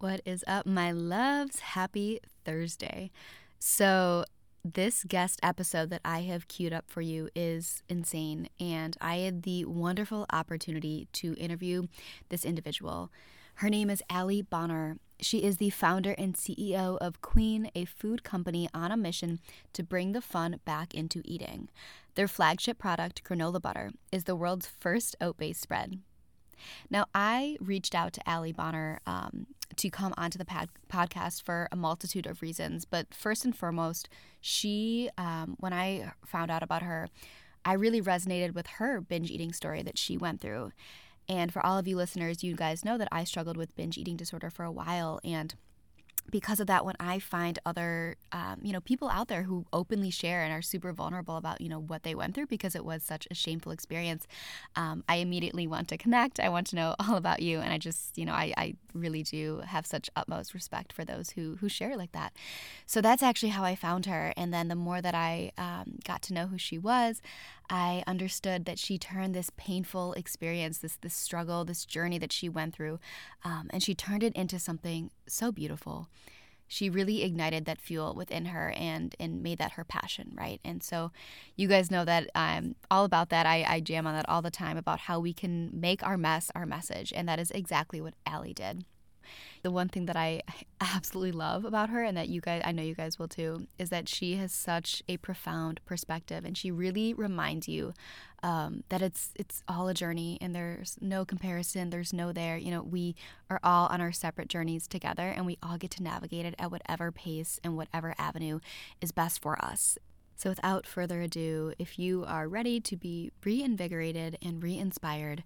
What is up, my loves? Happy Thursday. So, this guest episode that I have queued up for you is insane, and I had the wonderful opportunity to interview this individual. Her name is Allie Bonner. She is the founder and CEO of Queen, a food company on a mission to bring the fun back into eating. Their flagship product, granola butter, is the world's first oat based spread. Now, I reached out to Allie Bonner um, to come onto the pod- podcast for a multitude of reasons, but first and foremost, she, um, when I found out about her, I really resonated with her binge eating story that she went through. And for all of you listeners, you guys know that I struggled with binge eating disorder for a while. And because of that, when I find other, um, you know, people out there who openly share and are super vulnerable about, you know, what they went through because it was such a shameful experience, um, I immediately want to connect. I want to know all about you, and I just, you know, I, I really do have such utmost respect for those who who share like that. So that's actually how I found her, and then the more that I um, got to know who she was, I understood that she turned this painful experience, this this struggle, this journey that she went through, um, and she turned it into something so beautiful. She really ignited that fuel within her and and made that her passion, right? And so, you guys know that I'm all about that. I, I jam on that all the time about how we can make our mess our message, and that is exactly what Allie did. The one thing that I absolutely love about her, and that you guys, I know you guys will too, is that she has such a profound perspective, and she really reminds you um, that it's it's all a journey, and there's no comparison, there's no there. You know, we are all on our separate journeys together, and we all get to navigate it at whatever pace and whatever avenue is best for us. So, without further ado, if you are ready to be reinvigorated and re inspired,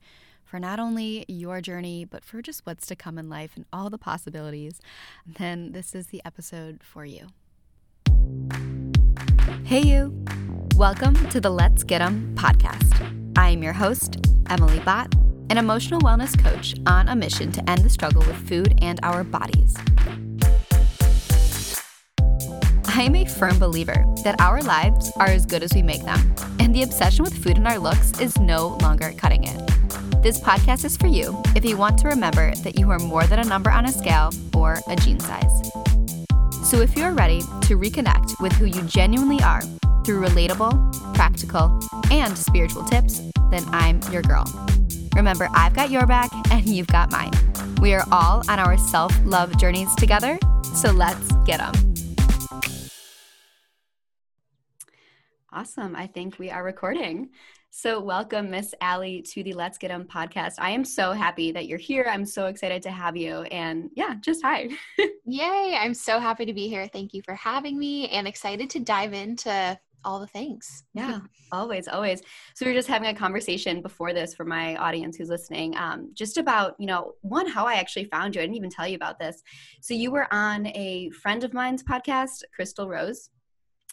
for not only your journey, but for just what's to come in life and all the possibilities, then this is the episode for you. Hey, you! Welcome to the Let's Get 'em podcast. I am your host, Emily Bott, an emotional wellness coach on a mission to end the struggle with food and our bodies. I am a firm believer that our lives are as good as we make them, and the obsession with food and our looks is no longer cutting it. This podcast is for you if you want to remember that you are more than a number on a scale or a jean size. So if you're ready to reconnect with who you genuinely are through relatable, practical, and spiritual tips, then I'm your girl. Remember, I've got your back and you've got mine. We are all on our self love journeys together, so let's get them. Awesome. I think we are recording. So, welcome, Miss Allie, to the Let's Get 'em podcast. I am so happy that you're here. I'm so excited to have you. And yeah, just hi. Yay. I'm so happy to be here. Thank you for having me and excited to dive into all the things. Yeah, always, always. So, we are just having a conversation before this for my audience who's listening, um, just about, you know, one, how I actually found you. I didn't even tell you about this. So, you were on a friend of mine's podcast, Crystal Rose.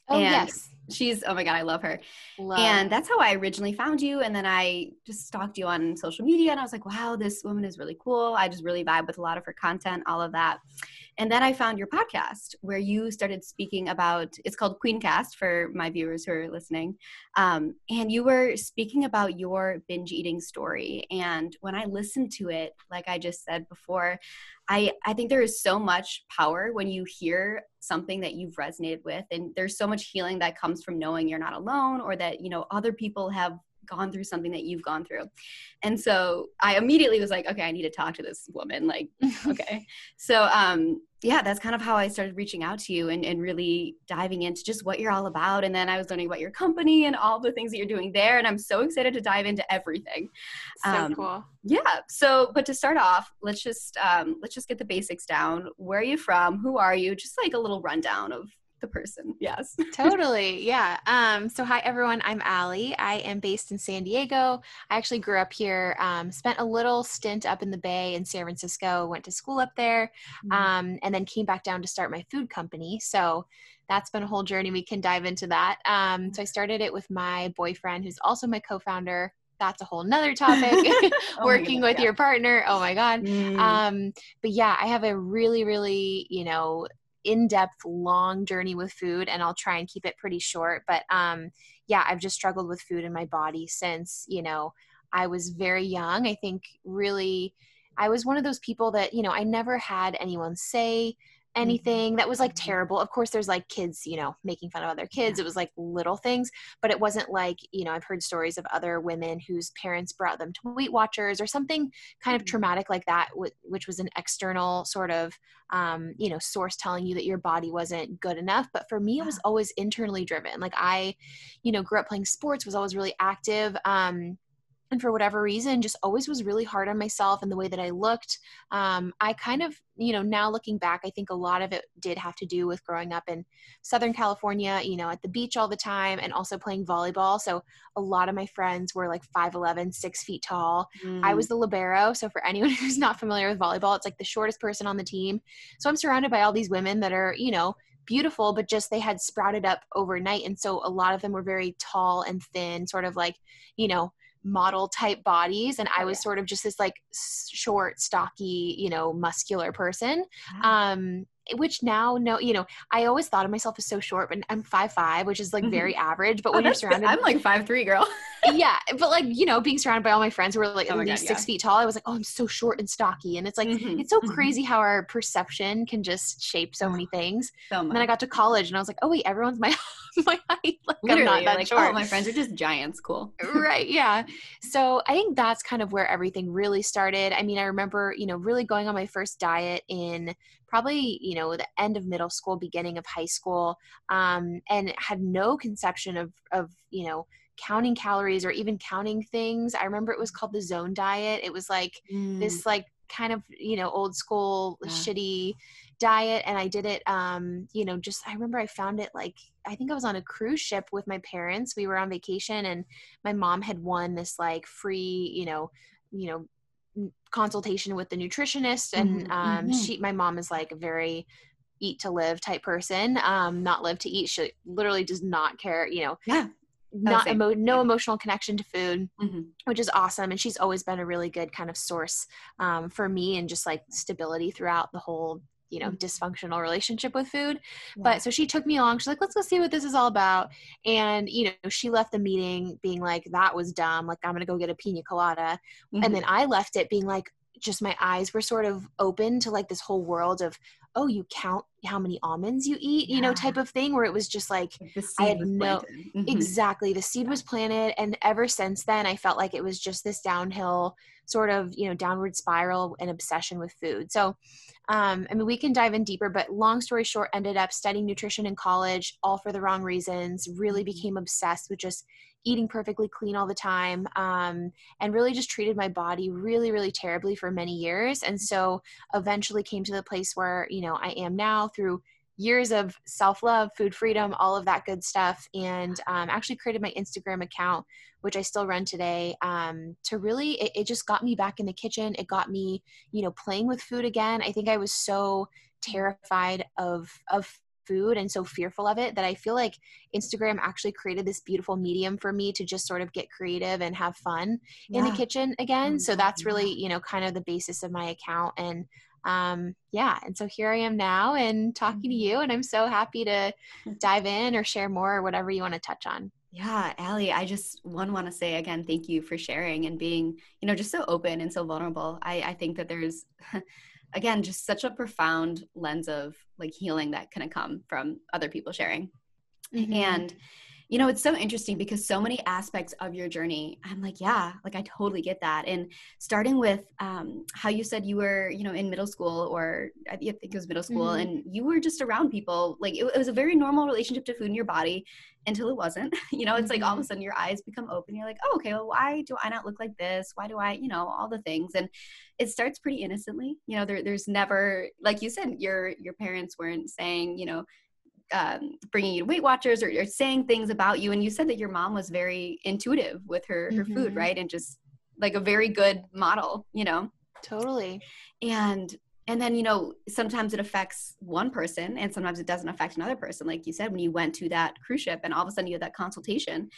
Oh, and yes she's oh my god i love her. Love. and that's how i originally found you and then i just stalked you on social media and i was like wow this woman is really cool. I just really vibe with a lot of her content all of that and then i found your podcast where you started speaking about it's called queencast for my viewers who are listening. Um, and you were speaking about your binge eating story. And when i listened to it like i just said before I, I think there is so much power when you hear something that you've resonated with. And there's so much healing that comes from knowing you're not alone or that you know other people have gone through something that you've gone through. And so I immediately was like, okay, I need to talk to this woman. Like, okay. So um yeah, that's kind of how I started reaching out to you and, and really diving into just what you're all about. And then I was learning about your company and all the things that you're doing there. And I'm so excited to dive into everything. So um, cool. Yeah. So, but to start off, let's just um, let's just get the basics down. Where are you from? Who are you? Just like a little rundown of the person. Yes. totally. Yeah. Um, so hi everyone. I'm Allie. I am based in San Diego. I actually grew up here, um, spent a little stint up in the Bay in San Francisco, went to school up there, mm-hmm. um, and then came back down to start my food company. So that's been a whole journey. We can dive into that. Um, so I started it with my boyfriend, who's also my co-founder that's a whole nother topic oh working with yeah. your partner oh my god mm. um, but yeah i have a really really you know in-depth long journey with food and i'll try and keep it pretty short but um yeah i've just struggled with food in my body since you know i was very young i think really I was one of those people that, you know, I never had anyone say. Anything that was like terrible. Of course, there's like kids, you know, making fun of other kids. It was like little things, but it wasn't like, you know, I've heard stories of other women whose parents brought them to Weight Watchers or something kind of Mhm. traumatic like that, which was an external sort of, um, you know, source telling you that your body wasn't good enough. But for me, it was always internally driven. Like I, you know, grew up playing sports, was always really active. Um, and for whatever reason just always was really hard on myself and the way that i looked. Um, i kind of you know now looking back i think a lot of it did have to do with growing up in southern california you know at the beach all the time and also playing volleyball. So a lot of my friends were like 5'11 6 feet tall. I Mm. was the libero so for anyone who's not familiar with volleyball it's like the shortest person on the team. So i'm surrounded by all these women that are you know beautiful but just they had sprouted up overnight. And so a lot of them were very tall and thin sort of like you know model type bodies and i was sort of just this like short stocky you know muscular person Wow. um which now no you know i always thought of myself as so short but i'm five five which is like Mhm. very average but Oh, when you're surrounded I'm like five three, girl. yeah but like you know being surrounded by all my friends who were like Oh at my God, six yeah. feet tall i was like oh i'm so short and stocky and it's like Mhm. it's so Mhm. crazy how our perception can just shape so many things So and then i got to college and i was like oh wait everyone's my my height like Literally, i'm not that like, short oh, my friends are just giants. Cool. right yeah so i think that's kind of where everything really started i mean i remember you know really going on my first diet in probably you know the end of middle school beginning of high school um, and had no conception of of you know counting calories or even counting things i remember it was called the zone diet it was like Mm. this like kind of you know old school Yeah. shitty diet and i did it um you know just i remember i found it like i think i was on a cruise ship with my parents we were on vacation and my mom had won this like free you know you know consultation with the nutritionist and Mhm, um mhm. she my mom is like a very eat to live type person um not live to eat she literally does not care you know Yeah. Not emo- no Yeah. emotional connection to food Mhm. which is awesome and she's always been a really good kind of source um, for me and just like stability throughout the whole you know Mhm. dysfunctional relationship with food Yeah. but so she took me along she's like let's go see what this is all about and you know she left the meeting being like that was dumb like i'm gonna go get a pina colada Mhm. and then i left it being like just my eyes were sort of open to like this whole world of oh you count how many almonds you eat you know type of thing where it was just like Like, the I had no-. Mhm. Exactly. The seed was planted. And ever since then, I felt like it was just this downhill sort of, you know, downward spiral and obsession with food. So, um, I mean, we can dive in deeper, but long story short, ended up studying nutrition in college, all for the wrong reasons, really Mhm. became obsessed with just eating perfectly clean all the time um, and really just treated my body really really terribly for many years and so eventually came to the place where you know i am now through years of self-love food freedom all of that good stuff and um, actually created my instagram account which i still run today um, to really it, it just got me back in the kitchen. It got me you know playing with food again. I think i was so terrified of of food and so fearful of it that i feel like instagram actually created this beautiful medium for me to just sort of get creative and have fun in the kitchen again. Mm, so that's really you know kind of the basis of my account and um yeah and so here i am now and talking to Mhm. you and i'm so happy to dive in or share more or whatever you want to touch on Yeah, Allie, I just one want to say again, thank you for sharing and being, you know, just so open and so vulnerable. I, I think that there's, again, just such a profound lens of like healing that can come from other people sharing. Mm-hmm. And, you know, it's so interesting because so many aspects of your journey, I'm like, yeah, like I totally get that. And starting with um, how you said you were, you know, in middle school or I think it was middle school Mhm. and you were just around people, like it, it was a very normal relationship to food in your body until it wasn't. You know, it's like all of a sudden your eyes become open. You're like, oh, okay, well, why do I not look like this? Why do I, you know, all the things. And it starts pretty innocently. You know, there, there's never, like you said, your your parents weren't saying, you know, um, bringing you to Weight Watchers or, or saying things about you. And you said that your mom was very intuitive with her her food, Mhm. right? And just like a very good model, you know. totally And and then you know sometimes it affects one person and sometimes it doesn't affect another person. Like you said, when you went to that cruise ship and all of a sudden you had that consultation.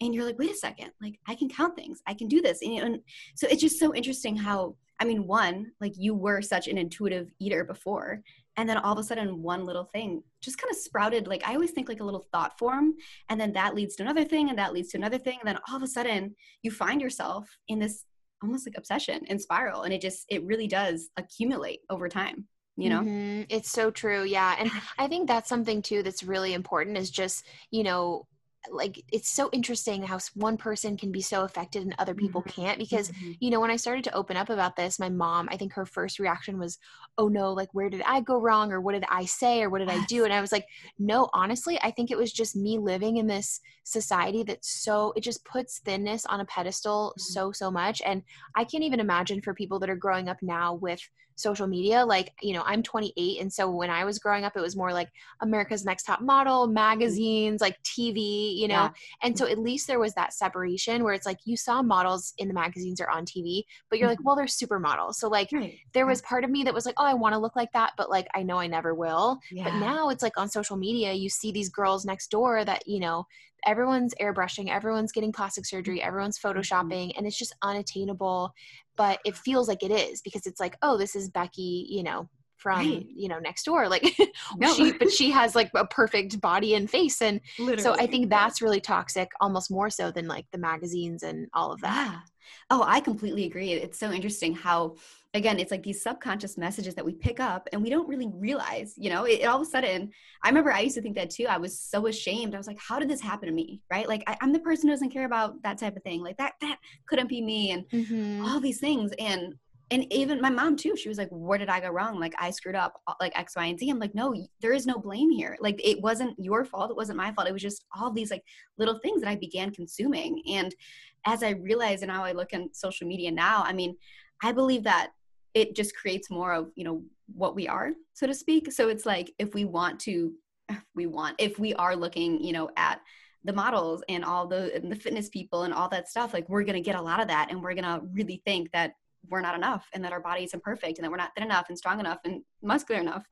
And you're like, wait a second, like I can count things, I can do this. And, and so it's just so interesting how, I mean, one, like you were such an intuitive eater before, and then all of a sudden one little thing just kind of sprouted like i always think like a little thought form and then that leads to another thing and that leads to another thing and then all of a sudden you find yourself in this almost like obsession and spiral and it just it really does accumulate over time you know mm-hmm. it's so true yeah and i think that's something too that's really important is just you know like it's so interesting how one person can be so affected and other people mm-hmm. can't because mm-hmm. you know when i started to open up about this my mom i think her first reaction was oh no like where did i go wrong or what did i say or what did i do and i was like no honestly i think it was just me living in this society that so it just puts thinness on a pedestal mm-hmm. so so much and i can't even imagine for people that are growing up now with social media. Like, you know, I'm 28. And so when I was growing up, it was more like America's Next Top Model, magazines, like TV, you know? Yeah. And so at least there was that separation where it's like you saw models in the magazines or on TV, but you're like, mm-hmm. well, they're supermodels. So, like, right. there was part of me that was like, oh, I want to look like that, but like, I know I never will. Yeah. But now it's like on social media, you see these girls next door that, you know, everyone's airbrushing, everyone's getting plastic surgery, everyone's mm-hmm. photoshopping, and it's just unattainable. But it feels like it is because it's like, oh, this is Becky, you know, from right. you know next door like no. she but she has like a perfect body and face and Literally. so i think that's really toxic almost more so than like the magazines and all of that yeah. oh i completely agree it's so interesting how again it's like these subconscious messages that we pick up and we don't really realize you know? It, it, all of a sudden i remember i used to think that too i was so ashamed. I was like how did this happen to me? Right? Like I, am the person who doesn't care about that type of thing. Like that that couldn't be me and mm-hmm. all these things. And and even my mom too she was like where did i go wrong? Like i screwed up uh, like x y and z. I'm like no there is no blame here. Like it wasn't your fault it wasn't my fault it was just all these like little things that i began consuming. And as i realize and how i look in social media now i mean i believe that it just creates more of you know what we are so to speak. So it's like if we want to we want if we are looking you know at the models and all the and the fitness people and all that stuff like we're going to get a lot of that and we're going to really think that we're not enough and that our body isn't perfect and that we're not thin enough and strong enough and muscular enough.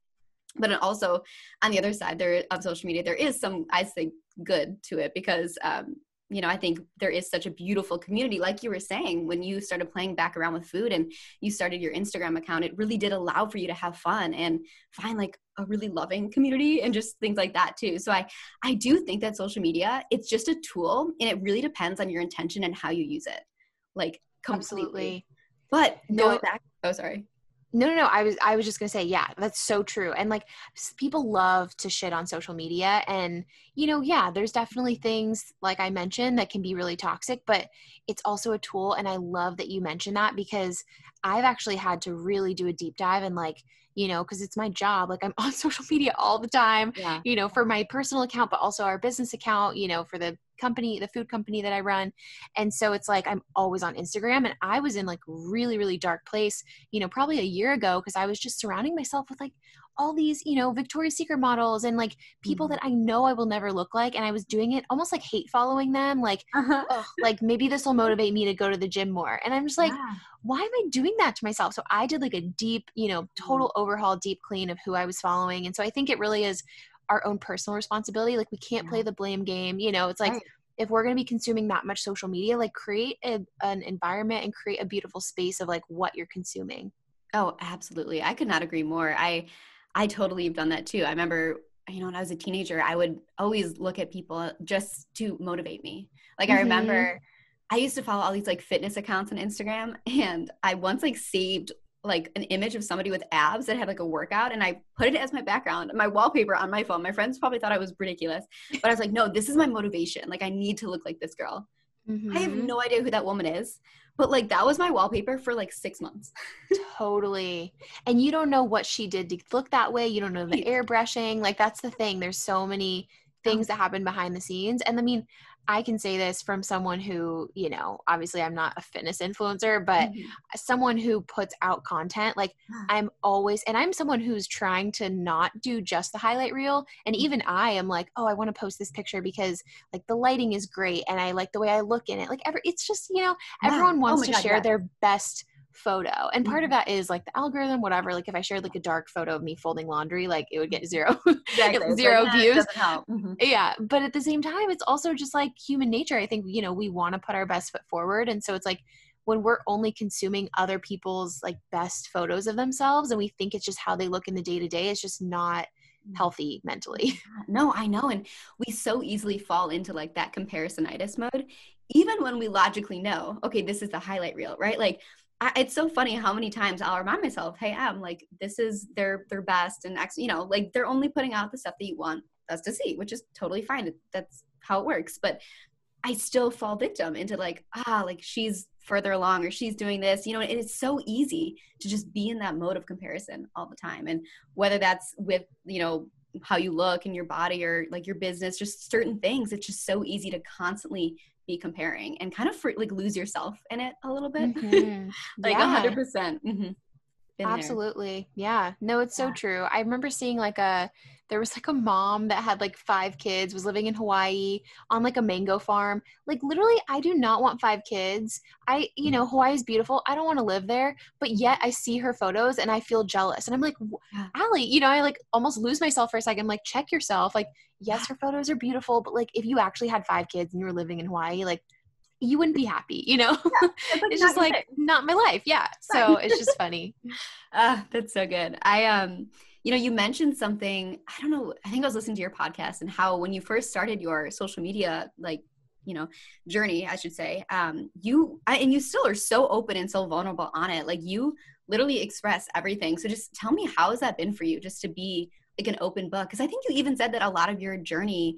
But also on the other side there of social media there is some i say good to it because um, you know, I think there is such a beautiful community. Like you were saying, when you started playing back around with food and you started your Instagram account, it really did allow for you to have fun and find like a really loving community and just things like that too. So I I do think that social media, it's just a tool and it really depends on your intention and how you use it. Like completely. Absolutely. But no, back, oh sorry. No, no, no. I was I was just gonna say, yeah, that's so true. And like people love to shit on social media. And, you know, yeah, there's definitely things like I mentioned that can be really toxic, but it's also a tool. And I love that you mentioned that because I've actually had to really do a deep dive and like you know, because it's my job. Like I'm on social media all the time, yeah. you know, for my personal account, but also our business account, you know, for the company, the food company that I run. And so it's like I'm always on Instagram. And I was in like really, really dark place, you know, probably a year ago because I was just surrounding myself with like all these, you know, Victoria's Secret models and like people mm-hmm. that I know I will never look like. And I was doing it almost like hate following them. Like, uh-huh. like maybe this will motivate me to go to the gym more. And I'm just like, yeah. why am I doing that to myself? So I did like a deep, you know, total mm-hmm. overhaul, deep clean of who I was following. And so I think it really is our own personal responsibility. Like we can't yeah. play the blame game. You know, it's like, right if we're going to be consuming that much social media like create a, an environment and create a beautiful space of like what you're consuming oh absolutely i could not agree more i I totally have done that too. I remember, you know, when I was a teenager, I would always look at people just to motivate me. Like mm-hmm. I remember I used to follow all these like fitness accounts on Instagram and I once like saved like an image of somebody with abs that had like a workout and I put it as my background, my wallpaper on my phone. My friends probably thought I was ridiculous, but I was like, no, this is my motivation. Like I need to look like this girl. Mm-hmm. I have mm-hmm. no idea who that woman is, but like that was my wallpaper for like six months. totally. And you don't know what she did to look that way. You don't know the airbrushing. Like that's the thing. There's so many things that happen behind the scenes. And I mean, I can say this from someone who, you know, obviously I'm not a fitness influencer, but mm-hmm. someone who puts out content. Like I'm always, and I'm someone who's trying to not do just the highlight reel. And mm-hmm. even I am like, oh, I want to post this picture because like the lighting is great and I like the way I look in it. Like every, it's just, you know, everyone wants oh to God, share yeah. their best photo. And part of mm-hmm. that is like the algorithm, whatever. Like if I shared like a dark photo of me folding laundry, like it would get zero, exactly. zero like, views. Mm-hmm. Yeah. But at the same time, it's also just like human nature. I think, you know, we want to put our best foot forward. And so it's like when we're only consuming other people's like best photos of themselves and we think it's just how they look in the day to day, it's just not mm. healthy mentally. No, I know. And we so easily fall into like that comparisonitis mode even when we logically know, okay, this is the highlight reel, right? Like I, it's so funny how many times I'll remind myself, hey, I'm like, this is their their best and ex, you know, like they're only putting out the stuff that you want us to see, which is totally fine. That's how it works. But I still fall victim into like, ah, like she's further along or she's doing this, you know, and it's so easy to just be in that mode of comparison all the time. And whether that's with, you know, how you look and your body or like your business, just certain things, it's just so easy to constantly be comparing and kind of for, like lose yourself in it a little bit. Mm-hmm. like a hundred percent. Mm-hmm. Absolutely. There. Yeah. No, it's yeah. so true. I remember seeing like a there was like a mom that had like five kids, was living in Hawaii on like a mango farm. Like literally, I do not want five kids. I, you know, Hawaii is beautiful. I don't want to live there, but yet I see her photos and I feel jealous. And I'm like, Allie, you know, I like almost lose myself for a second. I'm like, check yourself. Like, yes, her photos are beautiful, but like if you actually had five kids and you were living in Hawaii, like you wouldn't be happy, you know? Yeah, it's, like it's just like not my life. Yeah. So it's just funny. Ah, uh, that's so good. I um you know, you mentioned something, I don't know, I think I was listening to your podcast and how when you first started your social media like you know journey i should say um you I, and you still are so open and so vulnerable on it like you literally express everything so just tell me how has that been for you just to be like an open book because i think you even said that a lot of your journey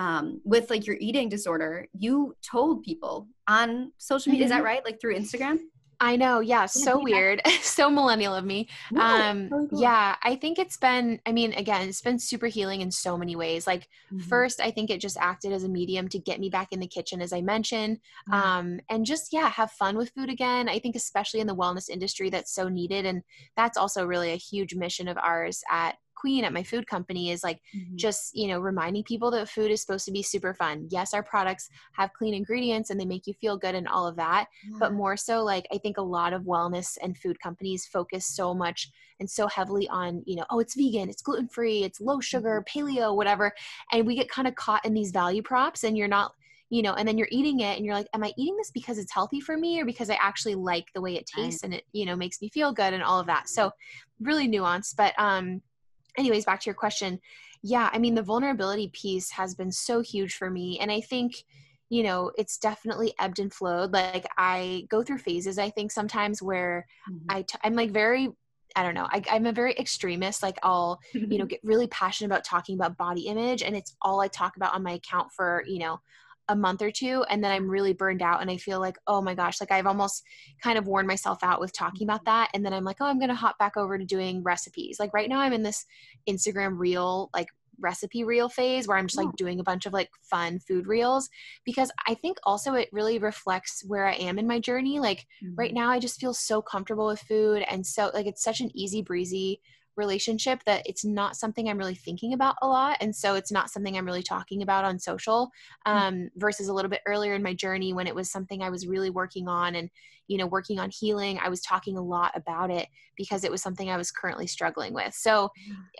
um, with like your eating disorder, you told people on social media. Mm-hmm. Is that mm-hmm. right? Like through Instagram? I know. Yeah. So yeah. weird. so millennial of me. um, cool. yeah. I think it's been, I mean, again, it's been super healing in so many ways. Like, mm-hmm. first, I think it just acted as a medium to get me back in the kitchen, as I mentioned. Mm-hmm. Um, and just, yeah, have fun with food again. I think, especially in the wellness industry, that's so needed. And that's also really a huge mission of ours at queen at my food company is like mm-hmm. just you know reminding people that food is supposed to be super fun yes our products have clean ingredients and they make you feel good and all of that yeah. but more so like i think a lot of wellness and food companies focus so much and so heavily on you know oh it's vegan it's gluten free it's low sugar mm-hmm. paleo whatever and we get kind of caught in these value props and you're not you know and then you're eating it and you're like am i eating this because it's healthy for me or because i actually like the way it tastes and it you know makes me feel good and all of that so really nuanced but um anyways back to your question yeah i mean the vulnerability piece has been so huge for me and i think you know it's definitely ebbed and flowed like i go through phases i think sometimes where mm-hmm. I t- i'm like very I don't know. I, am a very extremist. Like I'll, you know, get really passionate about talking about body image, and it's all I talk about on my account for, you know, a month or two and then I'm really burned out and I feel like, oh my gosh, like I've almost kind of worn myself out with talking about that. And then I'm like, oh, I'm going to hop back over to doing recipes. Like right now I'm in this Instagram reel, like recipe reel phase where I'm just like doing a bunch of like fun food reels because I think also it really reflects where I am in my journey. Like mm-hmm. right now I just feel so comfortable with food and so like it's such an easy breezy relationship that it's not something I'm really thinking about a lot. And so it's not something I'm really talking about on social mm. um, mm-hmm. versus a little bit earlier in my journey when it was something I was really working on and, you know, working on healing. I was talking a lot about it because it was something I was currently struggling with. So,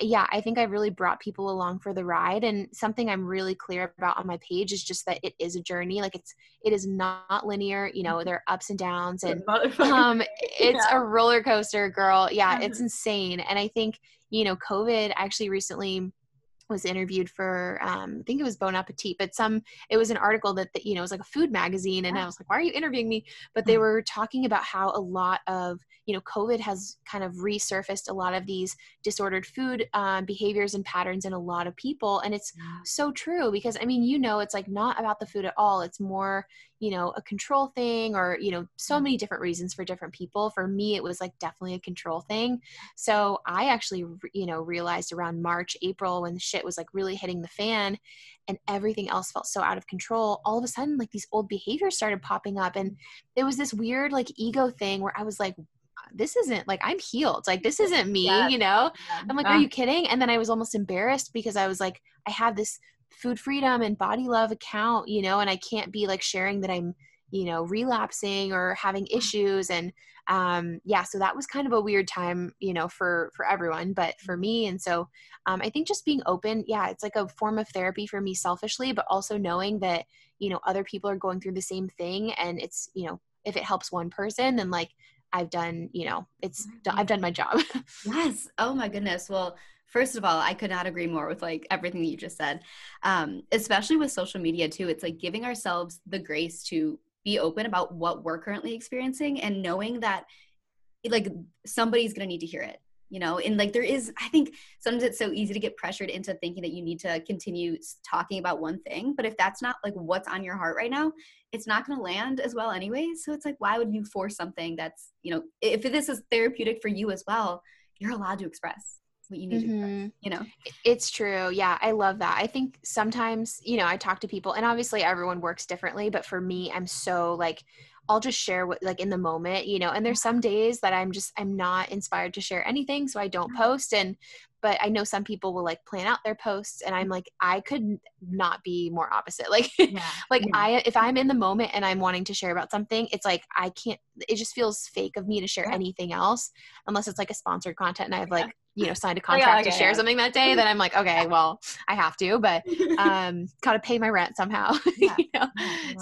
yeah, I think I really brought people along for the ride. And something I'm really clear about on my page is just that it is a journey. Like it's, it is not linear. You know, mm-hmm. there are ups and downs and um, it's yeah. a roller coaster, girl. Yeah, it's mm-hmm. insane. And I think, you know, COVID actually recently was interviewed for um, I think it was Bon Appetit, but some it was an article that, that you know it was like a food magazine, and I was like, why are you interviewing me? But they hmm. were talking about how a lot of you know COVID has kind of resurfaced a lot of these disordered food um, behaviors and patterns in a lot of people, and it's so true because I mean you know it's like not about the food at all. It's more you know a control thing or you know so mm. many different reasons for different people for me it was like definitely a control thing so i actually you know realized around march april when the shit was like really hitting the fan and everything else felt so out of control all of a sudden like these old behaviors started popping up and it was this weird like ego thing where i was like this isn't like I'm healed. Like this isn't me, yeah. you know? Yeah. I'm like, are you kidding? And then I was almost embarrassed because I was like, I have this food freedom and body love account, you know, and I can't be like sharing that I'm, you know, relapsing or having issues. And um, yeah, so that was kind of a weird time, you know, for for everyone, but for me. And so um, I think just being open, yeah, it's like a form of therapy for me selfishly, but also knowing that you know other people are going through the same thing, and it's you know if it helps one person, then like I've done, you know, it's I've done my job. yes. Oh my goodness. Well, first of all, I could not agree more with like everything that you just said. Um, especially with social media too. It's like giving ourselves the grace to be open about what we're currently experiencing and knowing that like somebody's to need to hear it you know and like there is i think sometimes it's so easy to get pressured into thinking that you need to continue talking about one thing but if that's not like what's on your heart right now it's not going to land as well anyway so it's like why would you force something that's you know if this is therapeutic for you as well you're allowed to express what you need mm-hmm. you know it's true yeah i love that i think sometimes you know i talk to people and obviously everyone works differently but for me i'm so like I'll just share what like in the moment, you know. And there's some days that I'm just I'm not inspired to share anything, so I don't post. And but I know some people will like plan out their posts and I'm like I could not be more opposite. Like yeah. like yeah. I if I'm in the moment and I'm wanting to share about something, it's like I can't it just feels fake of me to share yeah. anything else unless it's like a sponsored content and I have like you know signed a contract okay, to share something that day then i'm like okay well i have to but um gotta pay my rent somehow you know?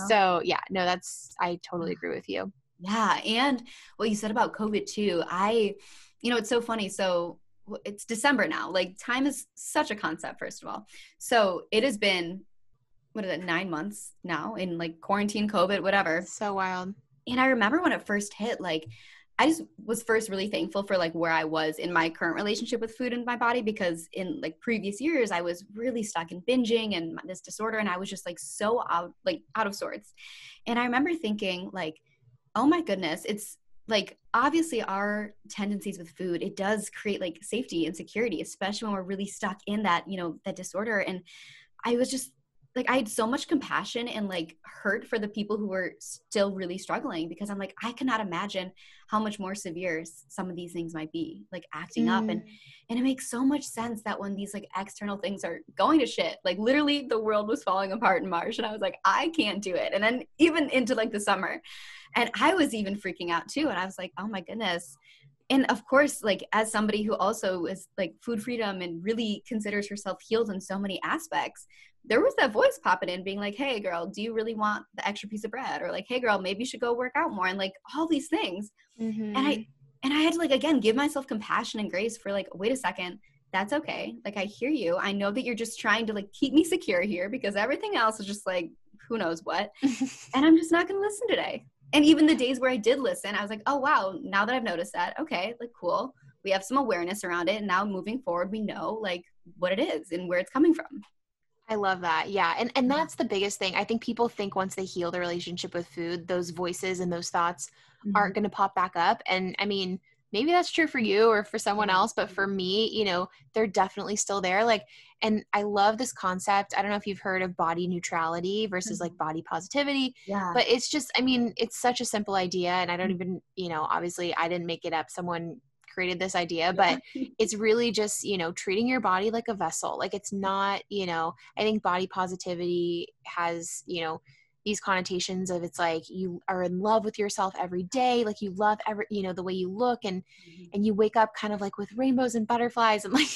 so yeah no that's i totally agree with you yeah and what you said about covid too i you know it's so funny so it's December now. Like time is such a concept, first of all. So it has been what is it, nine months now in like quarantine, COVID, whatever. So wild. And I remember when it first hit, like I just was first really thankful for like where I was in my current relationship with food and my body because in like previous years I was really stuck in binging and this disorder and I was just like so out like out of sorts. And I remember thinking like, oh my goodness, it's like obviously our tendencies with food it does create like safety and security especially when we're really stuck in that you know that disorder. And i was just like i had so much compassion and like hurt for the people who were still really struggling because i'm like i cannot imagine how much more severe some of these things might be like acting mm. up and mm. and it makes so much sense that when these like external things are going to shit like literally the world was falling apart in march and i was like i can't do it and then even into like the summer and I was even freaking out too. And I was like, oh my goodness. And of course, like as somebody who also is like food freedom and really considers herself healed in so many aspects, there was that voice popping in being like, hey girl, do you really want the extra piece of bread? Or like, hey girl, maybe you should go work out more and like all these things. Mm-hmm. And I and I had to like again give myself compassion and grace for like, wait a second, that's okay. Like I hear you. I know that you're just trying to like keep me secure here because everything else is just like who knows what. and I'm just not gonna listen today and even the days where I did listen, I was like, oh wow, now that I've noticed that, okay, like cool. We have some awareness around it. And now moving forward, we know like what it is and where it's coming from. I love that. Yeah. And and that's the biggest thing. I think people think once they heal their relationship with food, those voices and those thoughts mm-hmm. aren't going to pop back up. And I mean, maybe that's true for you or for someone else, but for me, you know, they're definitely still there. Like and I love this concept. I don't know if you've heard of body neutrality versus mm-hmm. like body positivity. Yeah. But it's just, I mean, it's such a simple idea. And I don't mm-hmm. even, you know, obviously I didn't make it up. Someone created this idea, but it's really just, you know, treating your body like a vessel. Like it's not, you know, I think body positivity has, you know, these connotations of it's like you are in love with yourself every day like you love every you know the way you look and mm-hmm. and you wake up kind of like with rainbows and butterflies and like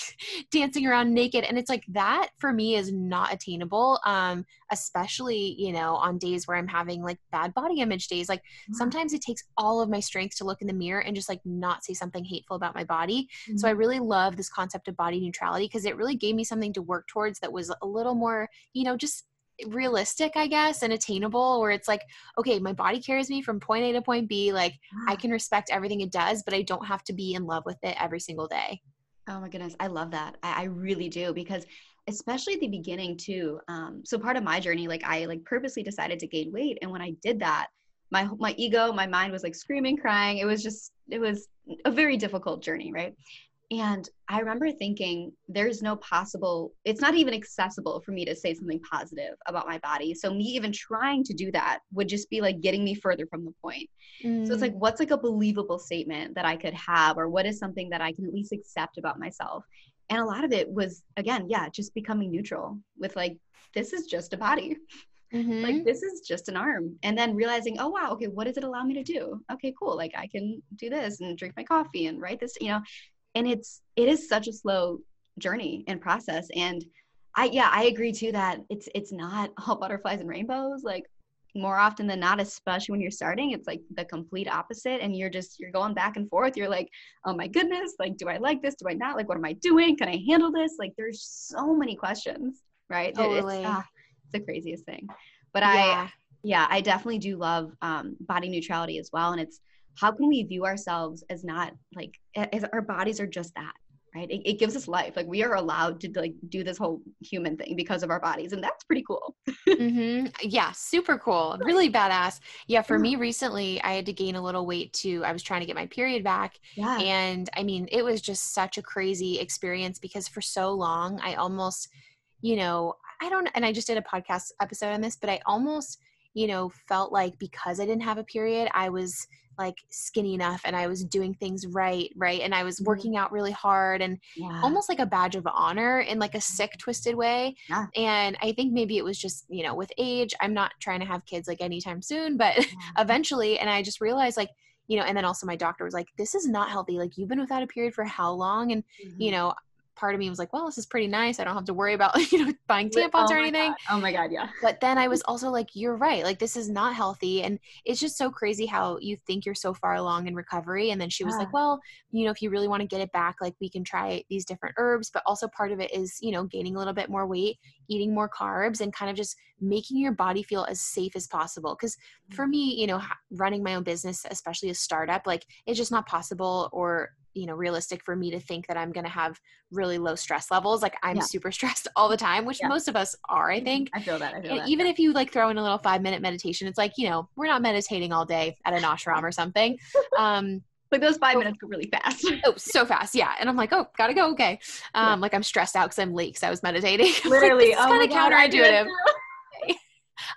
dancing around naked and it's like that for me is not attainable um especially you know on days where i'm having like bad body image days like mm-hmm. sometimes it takes all of my strength to look in the mirror and just like not say something hateful about my body mm-hmm. so i mm-hmm. really love this concept of body neutrality because it really gave me something to work towards that was a little more you know just realistic i guess and attainable where it's like okay my body carries me from point a to point b like i can respect everything it does but i don't have to be in love with it every single day. Oh my goodness i love that i, I really do because especially at the beginning too um, so part of my journey like i like purposely decided to gain weight and when i did that my my ego my mind was like screaming crying it was just it was a very difficult journey right and I remember thinking, there's no possible, it's not even accessible for me to say something positive about my body. So, me even trying to do that would just be like getting me further from the point. Mm. So, it's like, mm. what's like a believable statement that I could have, or what is something that I can at least accept about myself? And a lot of it was, again, yeah, just becoming neutral with like, this is just a body. Mm-hmm. Like, this is just an arm. And then realizing, oh, wow, okay, what does it allow me to do? Okay, cool. Like, I can do this and drink my coffee and write this, you know, and it's it is such a slow journey and process and i yeah i agree too that it's it's not all butterflies and rainbows like more often than not, especially when you're starting, it's like the complete opposite. And you're just, you're going back and forth. You're like, oh my goodness, like, do I like this? Do I not? Like, what am I doing? Can I handle this? Like, there's so many questions, right? Totally. It's, uh, it's the craziest thing. But yeah. I, yeah, I definitely do love um, body neutrality as well. And it's, how can we view ourselves as not like, as our bodies are just that, right? It, it, gives us life. Like we are allowed to like do this whole human thing because of our bodies and that's pretty cool. Mm-hmm. yeah super cool. Really badass. Yeah for me recently i had to gain a little weight too i was trying to get my period back yeah. and i mean it was just such a crazy experience because for so long i almost you know i don't and i just did a podcast episode on this but i almost you know felt like because i didn't have a period i was like skinny enough and I was doing things right, right? And I was mm-hmm. working out really hard and yeah. almost like a badge of honor in like a sick, twisted way. Yeah. And I think maybe it was just, you know, with age, I'm not trying to have kids like anytime soon, but yeah. eventually. And I just realized like, you know, and then also my doctor was like, this is not healthy. Like, you've been without a period for how long? And, mm-hmm. you know, part of me was like, well, this is pretty nice. I don't have to worry about, you know, buying tampons oh or anything. God. Oh my God, yeah. But then I was also like, you're right. Like, this is not healthy. And it's just so crazy how you think you're so far along in recovery. And then she was yeah. like, well, you know, if you really want to get it back, like, we can try these different herbs. But also, part of it is, you know, gaining a little bit more weight, eating more carbs, and kind of just making your body feel as safe as possible. Because for mm. me, you know, running my own business, especially a startup, like, it's just not possible or you know realistic for me to think that i'm going to have really low stress levels like i'm yeah. super stressed all the time which yeah. most of us are i mm-hmm. think i feel that, I feel that even yeah. if you like throw in a little five minute meditation it's like you know we're not meditating all day at an ashram or something um like those five minutes go really fast. oh, so fast, yeah. And I'm like, oh, gotta go. Okay, um, like I'm stressed out because I'm late because I was meditating. Literally, like, oh kind of counterintuitive.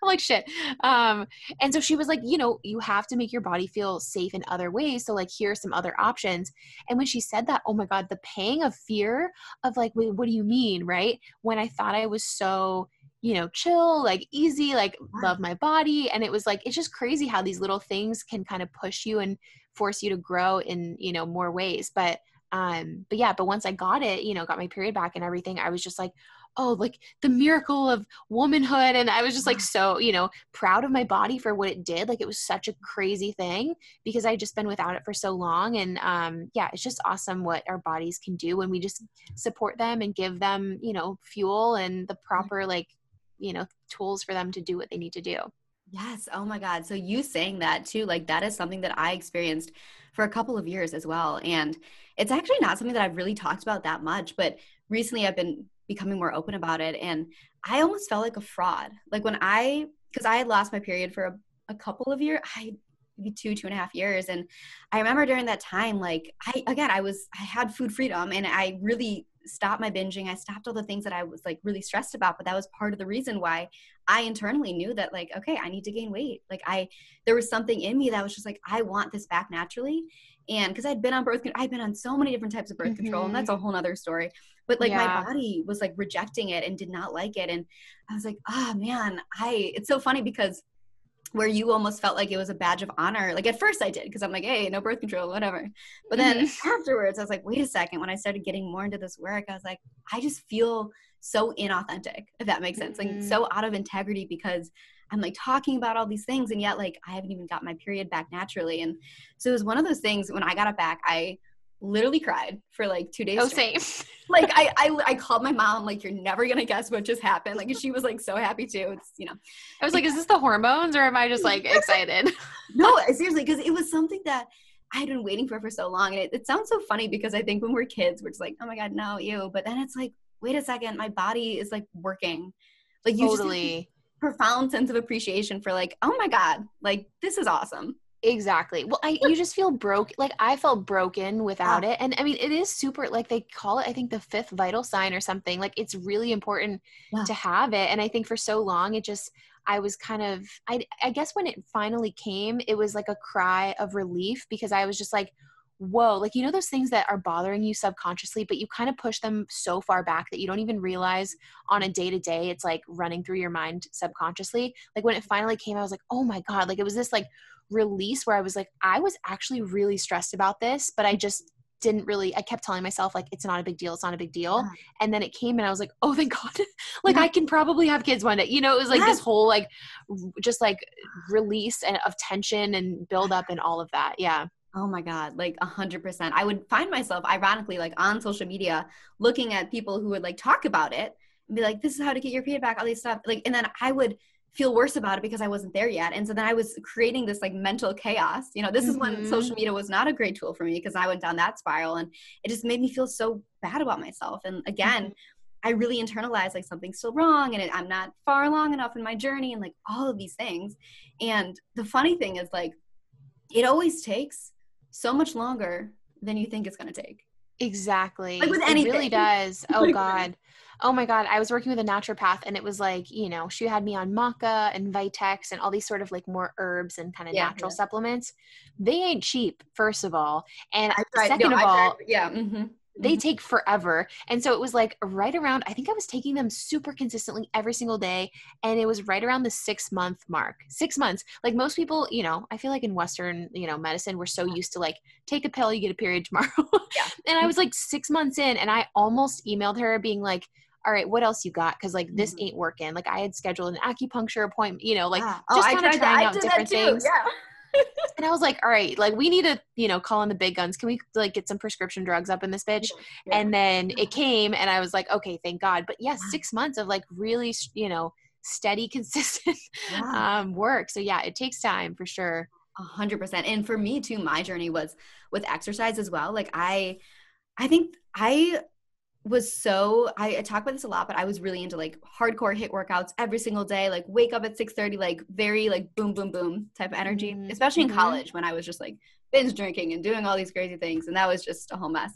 I'm like, shit. Um, and so she was like, you know, you have to make your body feel safe in other ways. So, like, here's some other options. And when she said that, oh my God, the pang of fear of like, wait, what do you mean? Right. When I thought I was so, you know, chill, like easy, like love my body. And it was like, it's just crazy how these little things can kind of push you and force you to grow in, you know, more ways. But, um, but yeah, but once I got it, you know, got my period back and everything, I was just like, oh like the miracle of womanhood and i was just like so you know proud of my body for what it did like it was such a crazy thing because i just been without it for so long and um yeah it's just awesome what our bodies can do when we just support them and give them you know fuel and the proper like you know tools for them to do what they need to do. Yes. Oh my god. So you saying that too like that is something that i experienced for a couple of years as well and it's actually not something that i've really talked about that much but recently i've been becoming more open about it and i almost felt like a fraud. Like when i because i had lost my period for a, a couple of years i maybe two two and a half years and i remember during that time like i again i was i had food freedom and i really stopped my binging. I stopped all the things that i was like really stressed about but that was part of the reason why i internally knew that like okay i need to gain weight. Like i there was something in me that was just like i want this back naturally and because i'd been on birth control, i'd been on so many different types of birth mm-hmm. control and that's a mm-hmm. whole nother story but like yeah. my body was like rejecting it and did not like it and i was like oh man i it's so funny because where you almost felt like it was a badge of honor like at first i did because i'm like hey no birth control whatever but then mm-hmm. afterwards i was like wait a second when i started getting more into this work i was like i just feel so inauthentic if that makes sense mm-hmm. like so out of integrity because I'm like talking about all these things and yet like I haven't even got my period back naturally. And so it was one of those things when I got it back, I literally cried for like two days. Oh, same. like I, I, I called my mom. Like you're never gonna guess what just happened. Like she was like so happy too. It's you know. I was like, is this the hormones or am I just like excited? no, uh, seriously, because it was something that I had been waiting for for so long, and it, it sounds so funny because I think when we're kids, we're just like, oh my god, no, you. But then it's like, wait a second, my body is like working. Like you totally. Profound sense of appreciation for like, oh my god, like this is awesome. Exactly. Well, I you just feel broke. Like I felt broken without yeah. it. And I mean, it is super like they call it I think the fifth vital sign or something. Like it's really important yeah. to have it. And I think for so long it just I was kind of I I guess when it finally came, it was like a cry of relief because I was just like whoa like you know those things that are bothering you subconsciously but you kind of push them so far back that you don't even realize on a day to day it's like running through your mind subconsciously like when it finally came i was like oh my god like it was this like release where I was like, I was actually really stressed about this, but I just didn't really i kept telling myself like it's not a big deal it's not a big deal yeah. and then it came and i was like oh thank god like yeah. i can probably have kids one day you know it was like this whole like just like release and of tension and build up and all of that yeah Oh my God, like a hundred percent. I would find myself ironically like on social media looking at people who would like talk about it and be like, this is how to get your period back, all these stuff. Like, and then I would feel worse about it because I wasn't there yet. And so then I was creating this like mental chaos. You know, this mm-hmm. is when social mm-hmm. media was not a great tool for me because I went down that spiral and it just made me feel so bad about myself. And again, mm-hmm. I really internalized like something's still wrong and it, I'm not far along enough in my journey and like all of these things. And the funny thing is like, it always takes so much longer than you think it's going to take. Exactly. Like with anything. It really does. Oh God oh my god i was working with a naturopath and it was like you know she had me on maca and vitex and all these sort of like more herbs and kind of yeah, natural yeah. supplements they ain't cheap first of all and second no, of all yeah mm-hmm they mm-hmm. take forever. And so it was like right around, I think I was taking them super consistently every single day. And it was right around the six month mark. Six months. Like most people, you know, I feel like in Western, you know, medicine, we're so used to like, take a pill, you get a period tomorrow. Yeah. and I was like six months in and I almost emailed her being like, all right, what else you got? Because like this mm-hmm. ain't working. Like I had scheduled an acupuncture appointment, you know, like yeah. oh, just kind of trying out different things. Yeah and I was like, all right, like we need to, you know, call in the big guns. Can we like get some prescription drugs up in this bitch? Yeah. And then it came and I was like, okay, thank God. But yes, yeah, six months of like really, you know, steady, consistent yeah. um, work. So yeah, it takes time for sure. A hundred percent. And for me too, my journey was with exercise as well. Like I, I think I was so I, I, talk about this a lot, but I was really into like hardcore HIIT workouts every single day, like wake up at 6 30, like very like boom, boom, boom type of energy, mm-hmm. especially in mm-hmm. college when I was just like binge drinking and doing all these crazy things. And that was just a whole mess.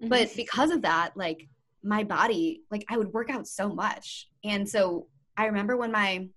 Mm-hmm. But because of that, like my body, like I would work out so much. And so I remember when my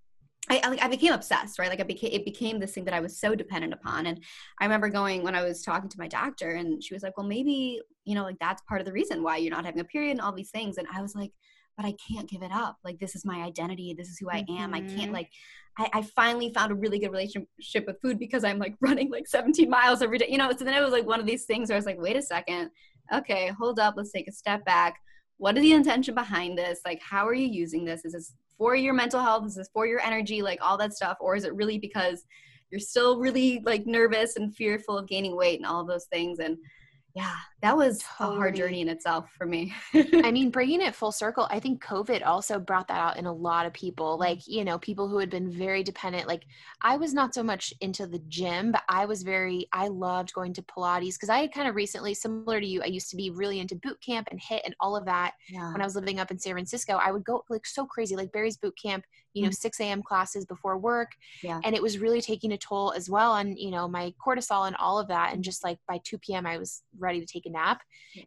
I, I, like I became obsessed, right? Like I became it became this thing that I was so dependent upon. And I remember going when I was talking to my doctor, and she was like, "Well, maybe you know, like that's part of the reason why you're not having a period and all these things." And I was like, "But I can't give it up. Like this is my identity. This is who I am. Mm-hmm. I can't mm-hmm. like." I, I finally found a really good relationship with food because I'm like running like 17 miles every day, you know. So then it was like one of these things where I was like, "Wait a second, okay, hold up, let's take a step back." What is the intention behind this? Like, how are you using this? Is this for your mental health? Is this for your energy? Like all that stuff? Or is it really because you're still really like nervous and fearful of gaining weight and all those things? And yeah, that was totally. a hard journey in itself for me. I mean, bringing it full circle, I think COVID also brought that out in a lot of people. Mm-hmm. Like, you know, people who had been very dependent. Like, I was not so much into the gym, but I was very, I loved going to Pilates because I had kind of recently, similar to you, I used to be really into boot camp and HIIT and all of that. Yeah. When I was living up in San Francisco, I would go like so crazy, like Barry's boot camp, you know, mm-hmm. 6 a.m. classes before work. Yeah. And it was really taking a toll as well on, you know, my cortisol and all of that. And just like by 2 p.m., I was ready to take a nap.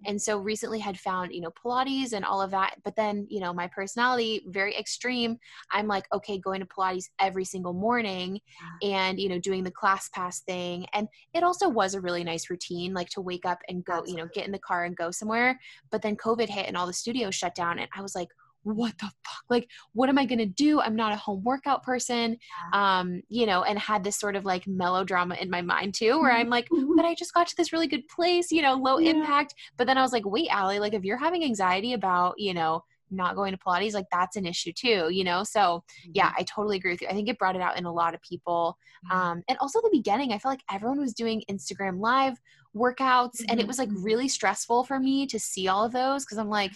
And so recently had found, you know, Pilates and all of that. But then, you know, my personality, very extreme. I'm like, okay, going to Pilates every single morning and, you know, doing the class pass thing. And it also was a really nice routine, like to wake up and go, you know, get in the car and go somewhere. But then COVID hit and all the studios shut down. And I was like, what the fuck? Like what am i going to do? I'm not a home workout person. Um you know and had this sort of like melodrama in my mind too where i'm like mm-hmm. but i just got to this really good place you know low yeah. impact. But then i was like wait Allie like if you're having anxiety about you know not going to pilates like that's an issue too you know? So yeah mm-hmm. i totally agree with you. I think it brought it out in a lot of people. Mm-hmm. um and also the beginning i felt like everyone was doing instagram live workouts and it was like really stressful for me to see all of those because i'm like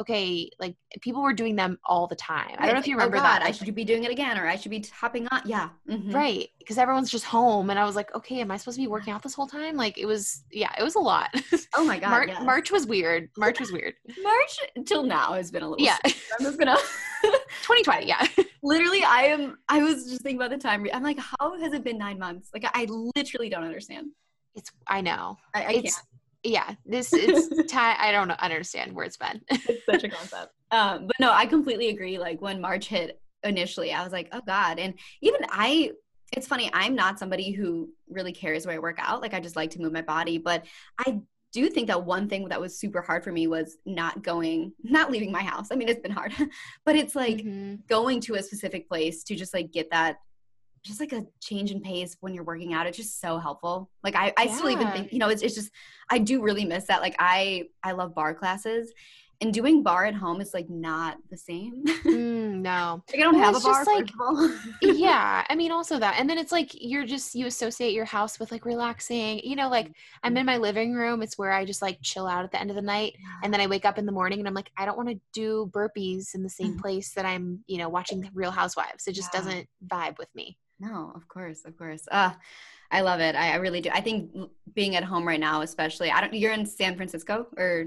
okay, like people were doing them all the time. I don't know if you oh, remember oh God, that. I should be doing it again, or I should be hopping on. Yeah, mm-hmm. right. Because everyone's just home, and I was like, okay, am I supposed to be working out this whole time? Like it was, yeah, it was a lot. Oh my God, March, yes. March was weird. March was weird. March until now has been a little. Yeah, I'm just gonna. 2020, yeah. Literally, I am. I was just thinking about the time. I'm like, how has it been nine months? Like, I literally don't understand. It's. I know. I, I it's, can't yeah this is time i don't understand where it's been. It's such a concept. Um but no i completely agree like when march hit initially i was like oh god and even i it's funny i'm not somebody who really cares where i work out like i just like to move my body but i do think that one thing that was super hard for me was not going not leaving my house. I mean it's been hard but it's like mm-hmm. going to a specific place to just like get that just like a change in pace when you're working out. It's just so helpful. Like I, I yeah. still even think, you know, it's, it's just, I do really miss that. Like I, I love barre classes and doing barre at home is like not the same. Mm, no, like I don't well, have a barre. Like, yeah, I mean, also that, and then it's like you're just you associate your house with like relaxing. You know, like I'm in my living room. It's where I just like chill out at the end of the night, and then I wake up in the morning and I'm like, I don't want to do burpees in the same mm-hmm. place that I'm, you know, watching Real Housewives. It just yeah. doesn't vibe with me. No, of course, of course. Uh, I love it. I, I really do. I think being at home right now, especially, I don't. You're in San Francisco or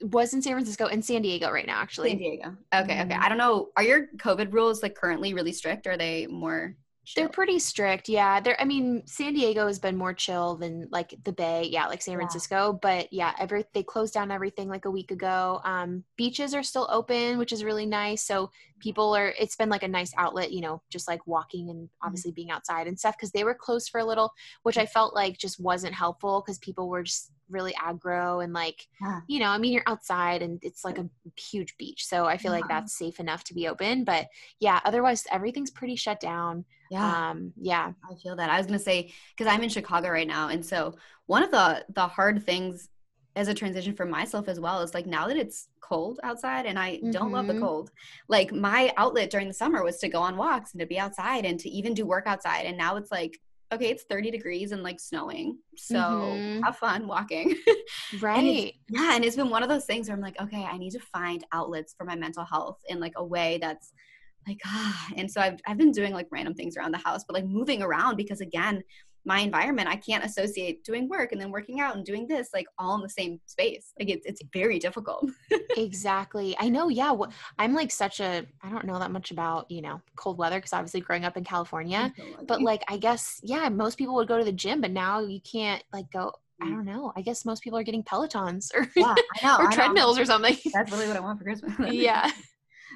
was in San Francisco and San Diego right now, actually. San Diego. Okay, mm-hmm. okay. I don't know. Are your COVID rules like currently really strict? Or are they more? Chill? They're pretty strict. Yeah. They're. I mean, San Diego has been more chill than like the Bay. Yeah, like San Francisco. But yeah, every they closed down everything like a week ago. Um, beaches are still open, which is really nice. So people are. It's been like a nice outlet, you know, just like walking and mm-hmm. obviously being outside and stuff because they were closed for a little, which I felt like just wasn't helpful because people were just really aggro and like yeah. you know i mean you're outside and it's like a huge beach so i feel yeah. like that's safe enough to be open but yeah otherwise everything's pretty shut down yeah um yeah i feel that i was gonna say because i'm in chicago right now and so one of the the hard things as a transition for myself as well is like now that it's cold outside and I mm-hmm. don't love the mm-hmm. cold, like my outlet during the summer was to go on walks and to be outside and to even do work outside. And now it's like okay, it's 30 degrees and like snowing. So mm-hmm. have fun walking. right. And yeah. And it's been one of those things where I'm like, okay, I need to find outlets for my mental health in like a way that's like, ah. And so I've, I've been doing like random things around the house, but like moving around because again, my environment i can't associate doing work and then working out and doing this like all in the same space like it's, it's very difficult exactly i know yeah i'm like such a i don't know that much about you know cold weather because obviously growing up in california but like i guess yeah most people would go to the gym but now you can't like go I mm. don't know. I guess most people are getting Pelotons or, yeah, know, or treadmills or something. That's really what I want for Christmas. yeah.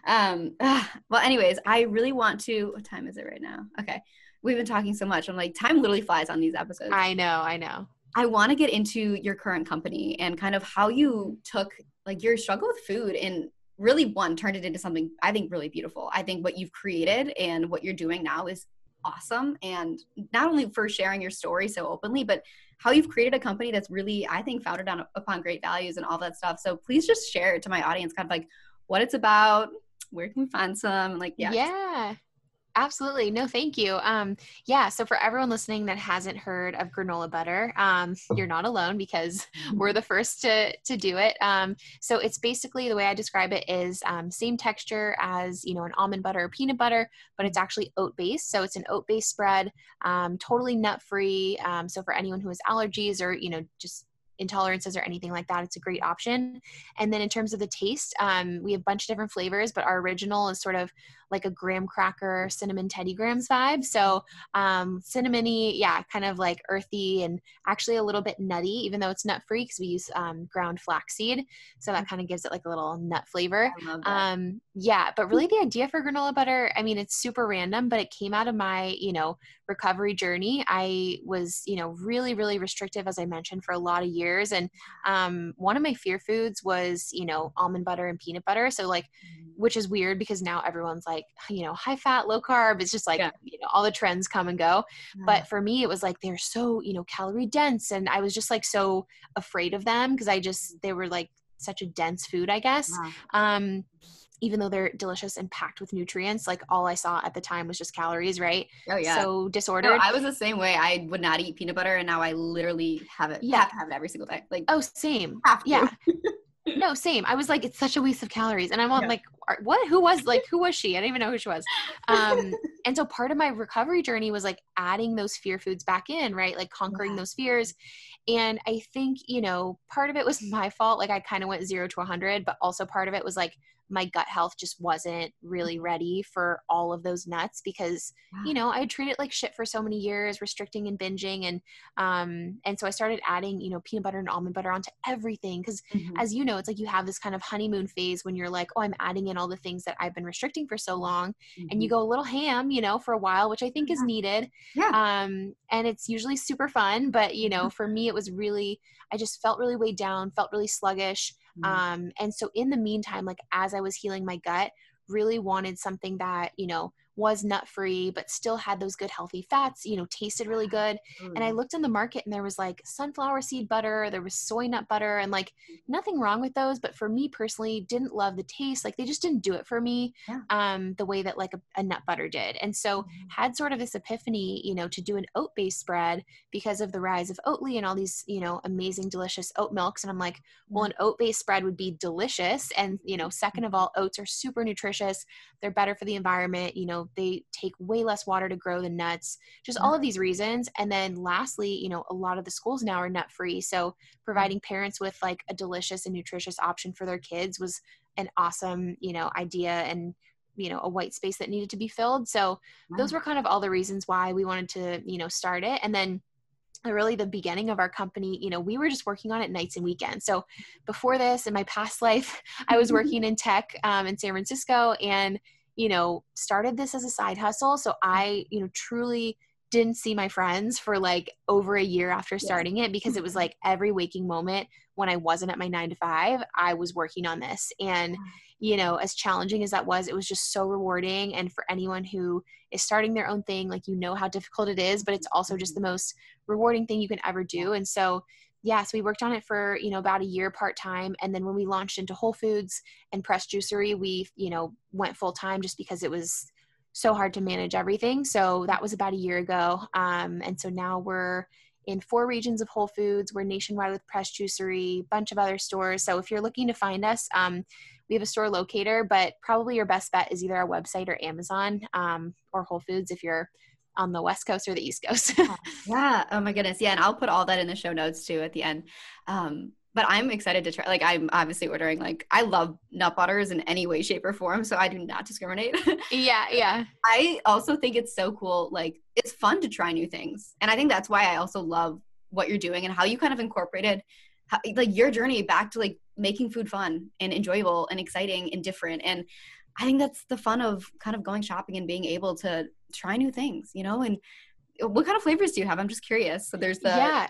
Um, well, anyways, I really want to. What time is it right now? Okay we've been talking so much. I'm like, time literally flies on these episodes. I know, I know. I want to get into your current company and kind of how you took like your struggle with food and really one turned it into something I think really beautiful. I think what you've created and what you're doing now is awesome and not only for sharing your story so openly but how you've created a company that's really I think founded on upon great values and all that stuff. So please just share it to my audience kind of like what it's about, where can we find some like yeah. Yeah. Absolutely. No, thank you. Um, yeah. So for everyone listening that hasn't heard of granola butter, um, you're not alone because we're the first to, to do it. Um, so it's basically the way I describe it is um, same texture as, you know, an almond butter or peanut butter, but it's actually oat based. So it's an oat based spread, um, totally nut free. Um, so for anyone who has allergies or, you know, just intolerances or anything like that, it's a great option. And then in terms of the taste, um, we have a bunch of different flavors, but our original is sort of like a graham cracker cinnamon teddy grahams vibe. So um, cinnamony, yeah, kind of like earthy and actually a little bit nutty, even though it's nut free because we use um, ground flaxseed. So that kind of gives it like a little nut flavor. Um, yeah, but really the idea for granola butter, I mean, it's super random, but it came out of my, you know, recovery journey. I was, you know, really, really restrictive, as I mentioned, for a lot of years. And um, one of my fear foods was, you know, almond butter and peanut butter. So, like, mm. which is weird because now everyone's like, you know, high fat, low carb. It's just like, yeah. you know, all the trends come and go. Yeah. But for me, it was like they're so, you know, calorie dense. And I was just like so afraid of them because I just, they were like such a dense food, I guess. Yeah. Um, even though they're delicious and packed with nutrients, like all I saw at the time was just calories, right? Oh yeah. So disordered. No, I was the same way. I would not eat peanut butter, and now I literally have it. Yeah. Have to have it every single day. Like oh, same. Yeah. no, same. I was like, it's such a waste of calories, and I'm yeah. like, what? Who was like, who was she? I didn't even know who she was. Um, and so part of my recovery journey was like adding those fear foods back in, right? Like conquering yeah. those fears. And I think, you know, part of it was my fault. Like I kind of went zero to a hundred, but also part of it was like my gut health just wasn't really mm-hmm. ready for all of those nuts because wow. you know i had treated like shit for so many years restricting and binging and um and so i started adding you know peanut butter and almond butter onto everything because mm-hmm. as you know it's like you have this kind of honeymoon phase when you're like oh i'm adding in all the things that i've been restricting for so long mm-hmm. and you mm-hmm. go a little ham you know for a while which i think yeah. is needed yeah. um and it's usually super fun but you know mm-hmm. for me it was really i just felt really weighed down felt really sluggish Mm-hmm. Um, and so in the meantime, like as I was healing my gut, really wanted something that, you know, was nut free but still had those good healthy fats you know tasted really good. And i looked in the market and there was like sunflower seed butter there was soy nut butter and like nothing wrong with those but for me personally didn't love the taste like they just didn't do it for me Yeah. um the way that like a, a nut butter did. And so Mhm. had sort of this epiphany you know to do an oat based spread because of the rise of oatly and all these you know amazing delicious oat milks and i'm like well an oat based spread would be delicious and you know second of all oats are super nutritious they're better for the environment you know they take way less water to grow than nuts just mm-hmm. all of these reasons. And then lastly you know a lot of the schools now are nut free. So mm-hmm. providing parents with like a delicious and nutritious option for their kids was an awesome you know idea and you know a white space that needed to be filled. So those were kind of all the reasons why we wanted to you know start it. And then uh, really the beginning of our company you know we were just working on it nights and weekends. So before this in my past life i was working in tech um, in san francisco. And you know started this as a side hustle. So mm-hmm. i you know truly didn't see my friends for like over a year after starting it because it was like every waking moment when i wasn't at my nine to five i was working on this. And mm. you know as challenging as that was it was just so rewarding. And for anyone who is starting their own thing like you know how difficult it is but it's also just the mm-hmm. most rewarding thing you can ever do. And so yeah so we worked on it for you know about a year part time and then when we launched into whole foods and press juicery we you know went full time just because it was so hard to manage everything. So that was about a year ago um, and so now we're in four regions of whole foods. We're nationwide with press juicery bunch of other stores. So if you're looking to find us um, we have a store locator but probably your best bet is either our website or amazon um, or whole foods if you're on the west coast or the east coast Yeah. Oh my goodness. Yeah. And I'll put all that in the show notes too at the end. Um, but I'm excited to try. Like, I'm obviously ordering. Like, I love nut butters in any way, shape, or form. So I do not discriminate. yeah yeah I also think it's so cool. Like, it's fun to try new things, and I think that's why I also love what you're doing and how you kind of incorporated, how, like, your journey back to like making food fun and enjoyable and exciting and different. And I think that's the fun of kind of going shopping and being able to try new things. You know, and what kind of flavors do you have? I'm just curious. So there's the yeah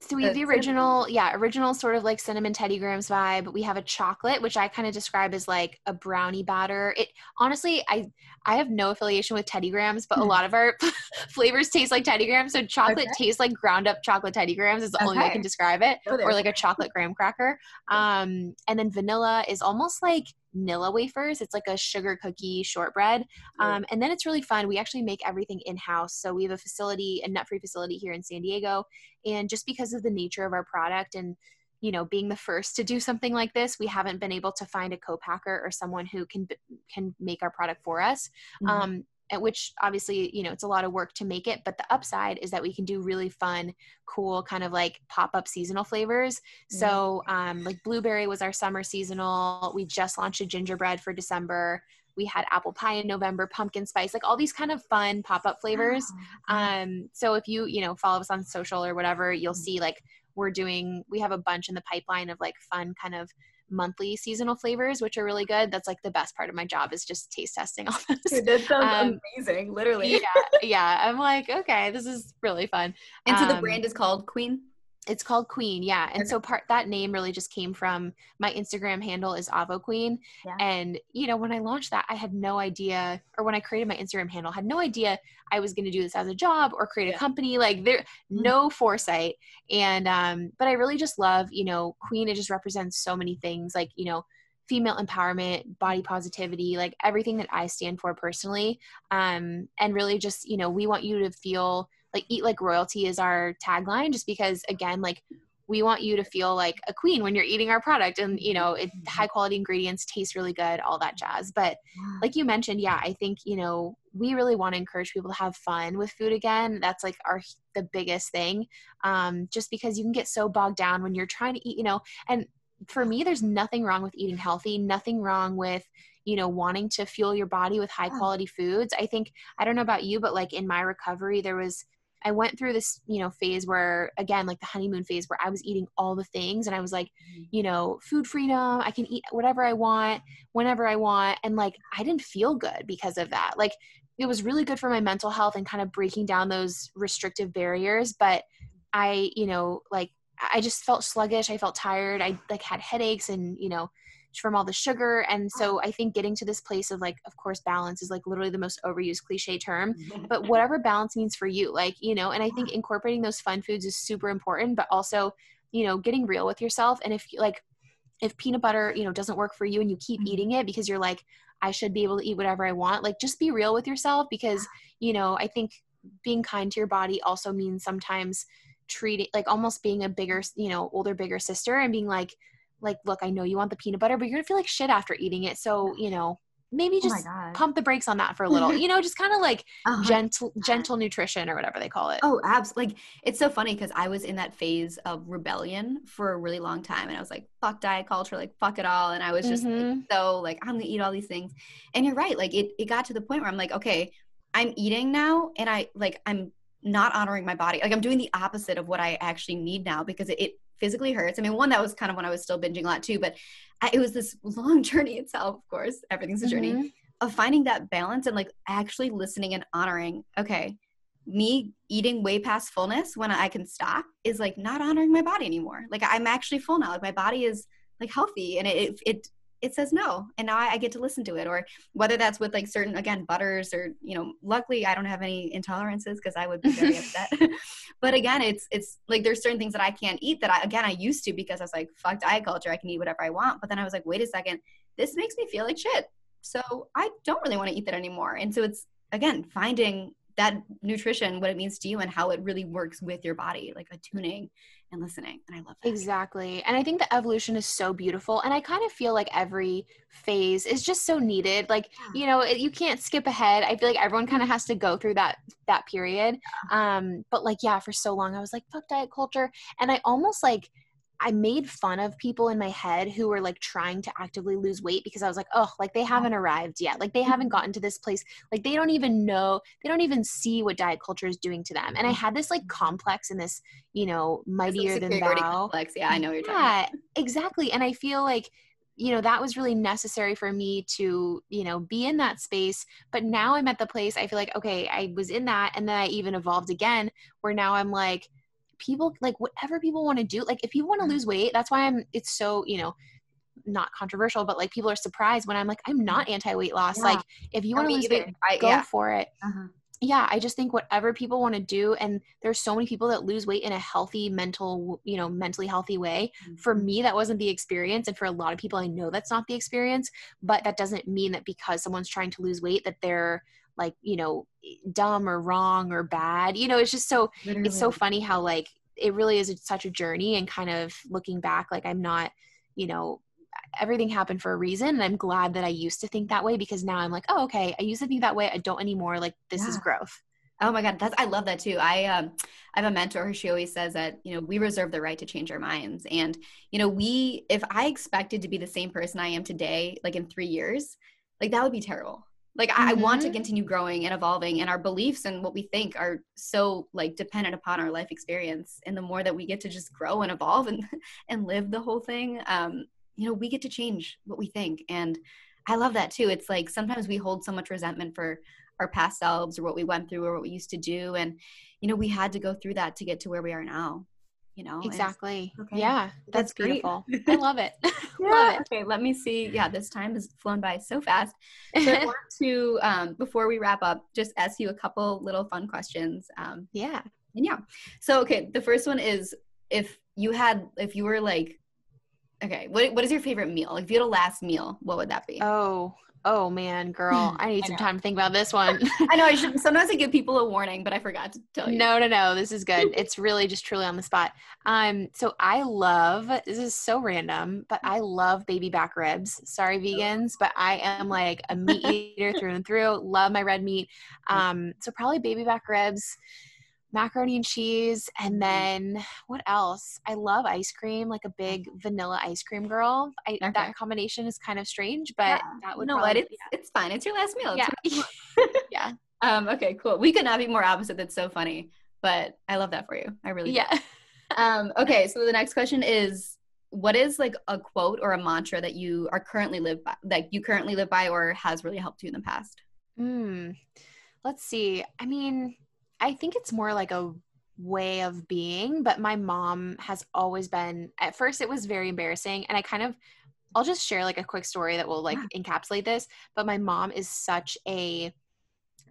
so we have the cinnamon. original yeah original sort of like cinnamon teddy grahams vibe we have a chocolate which i kind of describe as like a brownie batter it honestly i i have no affiliation with teddy grahams but a Hmm. lot of our flavors taste like teddy grahams so chocolate Okay. tastes like ground up chocolate teddy grahams is the only way i can describe it or like a chocolate graham cracker. Um, and then vanilla is almost like Nilla wafers. It's like a sugar cookie shortbread. Um, and then it's really fun. We actually make everything in house. So we have a facility, a nut free facility here in San Diego. And just because of the nature of our product and you know being the first to do something like this we haven't been able to find a co-packer or someone who can can make our product for us Mhm. um, at which obviously you know it's a lot of work to make it but the upside is that we can do really fun cool kind of like pop-up seasonal flavors. So um, like blueberry was our summer seasonal. We just launched a gingerbread for december. We had apple pie in november pumpkin spice like all these kind of fun pop-up flavors. Wow. um, so if you you know follow us on social or whatever you'll Mhm. see like we're doing we have a bunch in the pipeline of like fun kind of monthly seasonal flavors which are really good that's like the best part of my job is just taste testing all this. Dude, that sounds Um, amazing, literally. yeah yeah i'm like okay this is really fun And so the um, brand is called Kween. It's called Kween yeah and Okay. so part that name really just came from my instagram handle is avo Kween Yeah. and you know when i launched that i had no idea or when i created my instagram handle had no idea i was going to do this as a job or create a company like there Mhm. no foresight and um but i really just love you know Kween it just represents so many things like you know female empowerment body positivity like everything that i stand for personally um and really just you know we want you to feel like eat like royalty is our tagline just because again like we want you to feel like a queen when you're eating our product and you know it high quality ingredients taste really good all that jazz. But like you mentioned yeah i think you know we really want to encourage people to have fun with food again. That's like our the biggest thing um, just because you can get so bogged down when you're trying to eat you know and for me there's nothing wrong with eating healthy nothing wrong with you know wanting to fuel your body with high quality foods. I think i don't know about you but like in my recovery there was I went through this, you know, phase where again, like the honeymoon phase where I was eating all the things and I was like, mm-hmm. you know, food freedom, I can eat whatever I want, whenever I want. And like I didn't feel good because of that. Like it was really good for my mental health and kind of breaking down those restrictive barriers. But I, you know, like I just felt sluggish. I felt tired. I like had headaches and, you know, from all the sugar and so i think getting to this place of like of course balance is like literally the most overused cliche term but whatever balance means for you like you know and i think incorporating those fun foods is super important but also you know getting real with yourself and if like if peanut butter you know doesn't work for you and you keep Mhm. eating it because you're like i should be able to eat whatever i want like just be real with yourself because you know i think being kind to your body also means sometimes treating like almost being a bigger you know older bigger sister and being like like look i know you want the peanut butter but you're gonna feel like shit after eating it so you know maybe Oh just God. pump the brakes on that for a little you know just kind of like Uh-huh. gentle gentle nutrition or whatever they call it Oh, abs! Like it's so funny because I was in that phase of rebellion for a really long time, and I was like, "Fuck diet culture, like fuck it all," and I was just like, Mhm. so like I'm gonna eat all these things. And you're right, like it it got to the point where I'm like, okay, I'm eating now, and I like I'm not honoring my body. Like I'm doing the opposite of what I actually need now because it, it physically hurts. I mean, one that was kind of when I was still binging a lot too, but I, it was this long journey itself. Of course, everything's a journey Mhm. of finding that balance and like actually listening and honoring okay me eating way past fullness when i can stop is like not honoring my body anymore like i'm actually full now like my body is like healthy and it it it, it says no and now I, I get to listen to it or whether that's with like certain again butters or you know luckily i don't have any intolerances because i would be very upset. But again it's it's like there's certain things that i can't eat that i again i used to because i was like fuck diet culture i can eat whatever i want. But then i was like wait a second this makes me feel like shit. So I don't really want to eat that anymore. And so it's again finding that nutrition, what it means to you, and how it really works with your body, like attuning and listening. And I love that. Exactly. And I think the evolution is so beautiful. And I kind of feel like every phase is just so needed. Like, Yeah. you know, it, you can't skip ahead. I feel like everyone kind of has to go through that that period. Um, but like, yeah, for so long I was like, fuck diet culture. And I almost like I made fun of people in my head who were like trying to actively lose weight because I was like, oh, like they haven't arrived yet. Like they haven't Mhm. gotten to this place. Like they don't even know, they don't even see what diet culture is doing to them. And I Mhm. had this like complex and this, you know, mightier than thou. complex. Yeah, I know what you're talking Yeah, exactly. And I feel like, you know, that was really necessary for me to, you know, be in that space. But now I'm at the place I feel like, okay, I was in that and then I even evolved again where now I'm like, people like whatever people want to do. Like if people want to lose weight, that's why I'm it's so, you know, not controversial, but like people are surprised when I'm like, I'm not anti weight loss. Yeah. Like if you want to lose either. weight, I, go yeah. for it Uh-huh. Yeah i just think whatever people want to do and there's so many people that lose weight in a healthy mental you know mentally healthy way for Mhm. me that wasn't the experience and for a lot of people i know that's not the experience but that doesn't mean that because someone's trying to lose weight that they're like you know dumb or wrong or bad you know it's just so it's so funny how like it really is such a journey and kind of looking back like i'm not you know everything happened for a reason and i'm glad that i used to think that way because now i'm like oh okay i used to think that way i don't anymore like this is growth Oh my God, that's I love that too. I um I have a mentor. Who she always says that you know we reserve the right to change our minds, and you know we if I expected to be the same person I am today, like in three years, like that would be terrible. Like I, I want to Mhm. continue growing and evolving, and our beliefs and what we think are so like dependent upon our life experience. And the more that we get to just grow and evolve and and live the whole thing, um, you know, we get to change what we think, and I love that too. It's like sometimes we hold so much resentment for our past selves or what we went through or what we used to do. And you know we had to go through that to get to where we are now you know exactly. okay. yeah That's that's, great. beautiful. I love it. Yeah. love it. Okay let me see. Yeah this time has flown by so fast. So i want to um, before we wrap up just ask you a couple little fun questions um, yeah. and yeah. So okay the first one is if you had if you were like okay what, what is your favorite meal? Like if you had a last meal what would that be? Oh oh man girl i need I some time to think about this one. I know i should sometimes i give people a warning but i forgot to tell you. No no no this is good. It's really just truly on the spot. Um so i love this is so random but i love baby back ribs. Sorry vegans but i am like a meat eater through and through. Love my red meat. Um so probably baby back ribs macaroni and cheese and then what else i love ice cream like a big vanilla ice cream girl I, Okay. that combination is kind of strange but Yeah. that would no probably, what it's, it's fine it's your last meal yeah, yeah. yeah Um, okay, cool. We could not be more opposite. That's so funny. But I love that for you. I really do. yeah Um, okay, so the next question is what is like a quote or a mantra that you are currently live by that you currently live by or has really helped you in the past? Hmm. Let's see. I mean, I think it's more like a way of being, but my mom has always been, at first, it was very embarrassing. And I kind of I'll just share like a quick story that will like Yeah. encapsulate this. But my mom is such a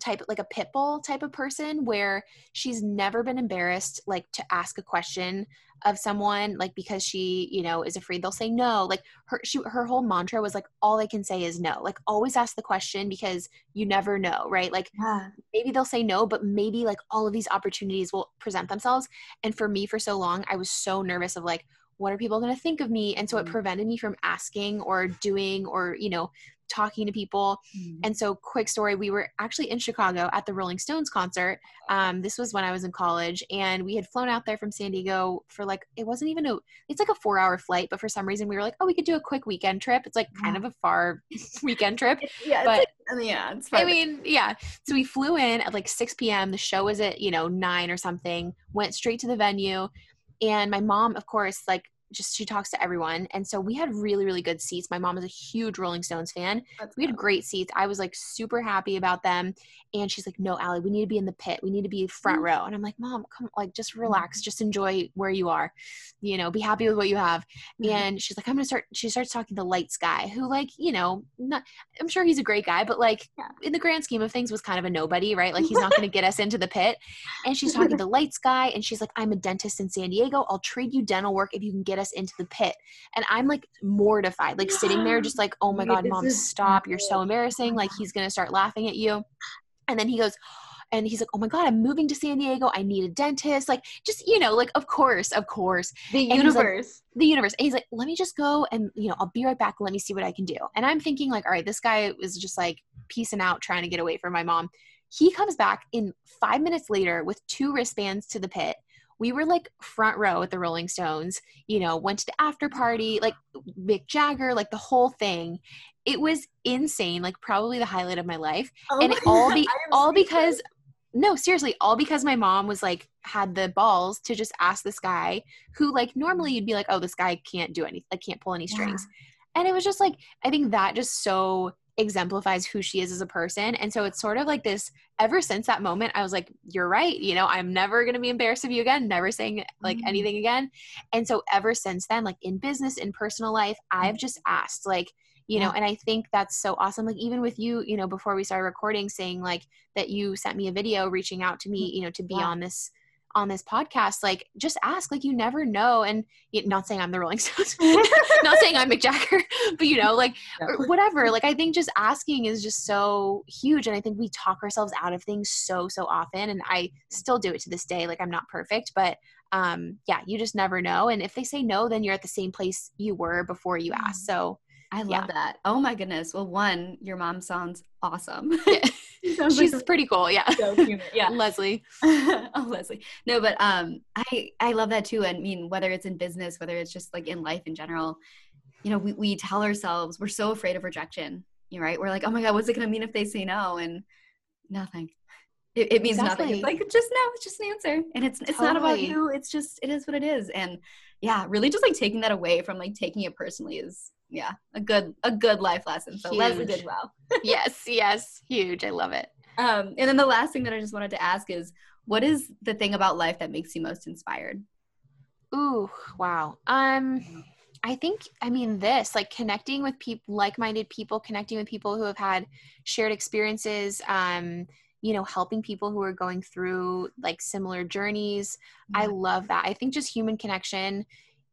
type like a pit bull type of person where she's never been embarrassed like to ask a question of someone like because she you know is afraid they'll say no like her she her whole mantra was like all i can say is no like always ask the question because you never know right like Yeah. maybe they'll say no, but maybe like all of these opportunities will present themselves. And for me, for so long, I was so nervous of like, what are people going to think of me? And so it Mm. prevented me from asking or doing or, you know, talking to people. And so, quick story we were actually in Chicago at the Rolling Stones concert. Um, this was when I was in college, and we had flown out there from San Diego for like, it wasn't even a, it's like a four hour flight, but for some reason we were like, oh, we could do a quick weekend trip. It's like kind of a far weekend trip. yeah, but- it's like, yeah, it's fine. I mean, yeah. So we flew in at like 6 p.m. The show was at, you know, 9 or something, went straight to the venue. And my mom, of course, like, just she talks to everyone. And so we had really, really good seats. My mom is a huge Rolling Stones fan. That's We had great seats. I was like super happy about them. And she's like, no, Allie, we need to be in the pit. We need to be front Mm. row. And I'm like, mom, come, like, just relax, just enjoy where you are, you know, be happy with what you have. Mhm. And she's like, I'm to start, she starts talking to Lights guy, who, like, you know, not, I'm sure he's a great guy, but like, Yeah. in the grand scheme of things, was kind of a nobody, right? Like, he's not to get us into the pit. And she's talking to Lights guy, and she's like, I'm a dentist in San Diego. I'll trade you dental work if you can get us into the pit. And I'm like mortified, like sitting there, just like, oh my God, mom, stop. You're so embarrassing. Like, he's going to start laughing at you. And then he goes, and he's like, oh my God, I'm moving to San Diego. I need a dentist. Like, just, you know, like, of course, of course the and he's like- universe. the universe. And he's like, let me just go and, you know, I'll be right back. Let me see what I can do. And I'm thinking, like, all right, this guy is just like piecing out, trying to get away from my mom. He comes back in five minutes later with two wristbands to the pit. We were like front row at the Rolling Stones, you know, went to the after party, like Mick Jagger, like the whole thing. It was insane, like probably the highlight of my life. Oh and my it all be all because no seriously all because my mom was like had the balls to just ask this guy who like normally you'd be like oh this guy can't do anything like can't pull any strings. And it was just like i think that just so exemplifies who she is as a person and so it's sort of like this ever since that moment i was like you're right you know i'm never going to be embarrassed of you again never saying like Mhm. anything again and so ever since then like in business in personal life i've just asked like you know Yeah. and i think that's so awesome like even with you you know before we started recording saying like that you sent me a video reaching out to me you know to be Yeah. on this on this podcast like just ask like you never know. And not saying i'm the rolling stones not saying i'm mick jagger but you know like or whatever. Like i think just asking is just so huge. And i think we talk ourselves out of things so so often. And i still do it to this day. Like i'm not perfect but um yeah you just never know. And if they say no then you're at the same place you were before you Mm. asked so I love Yeah. that. Oh my goodness. Well, one, your mom sounds awesome. Yeah. Sounds like she's pretty cool yeah so. Yeah. leslie oh, Leslie. No, but um, I I love that too. I mean, whether it's in business, whether it's just like in life in general, you know, we we tell ourselves we're so afraid of rejection. You know, right? We're like, oh my god, what's it gonna mean if they say no? And nothing. It, it means nothing. It's like just no. It's just an answer, and it's it's not about you. It's just it is what it is. And yeah, really, just like taking that away from like taking it personally is yeah a good a good life lesson. So Leslie did Huge. well. yes yes huge i love it Um, and then the last thing that I just wanted to ask is, what is the thing about life that makes you most inspired? Ooh, wow. Um I think I mean this, like connecting with people like-minded people, connecting with people who have had shared experiences, um, you know, helping people who are going through like similar journeys. I love that. I think just human connection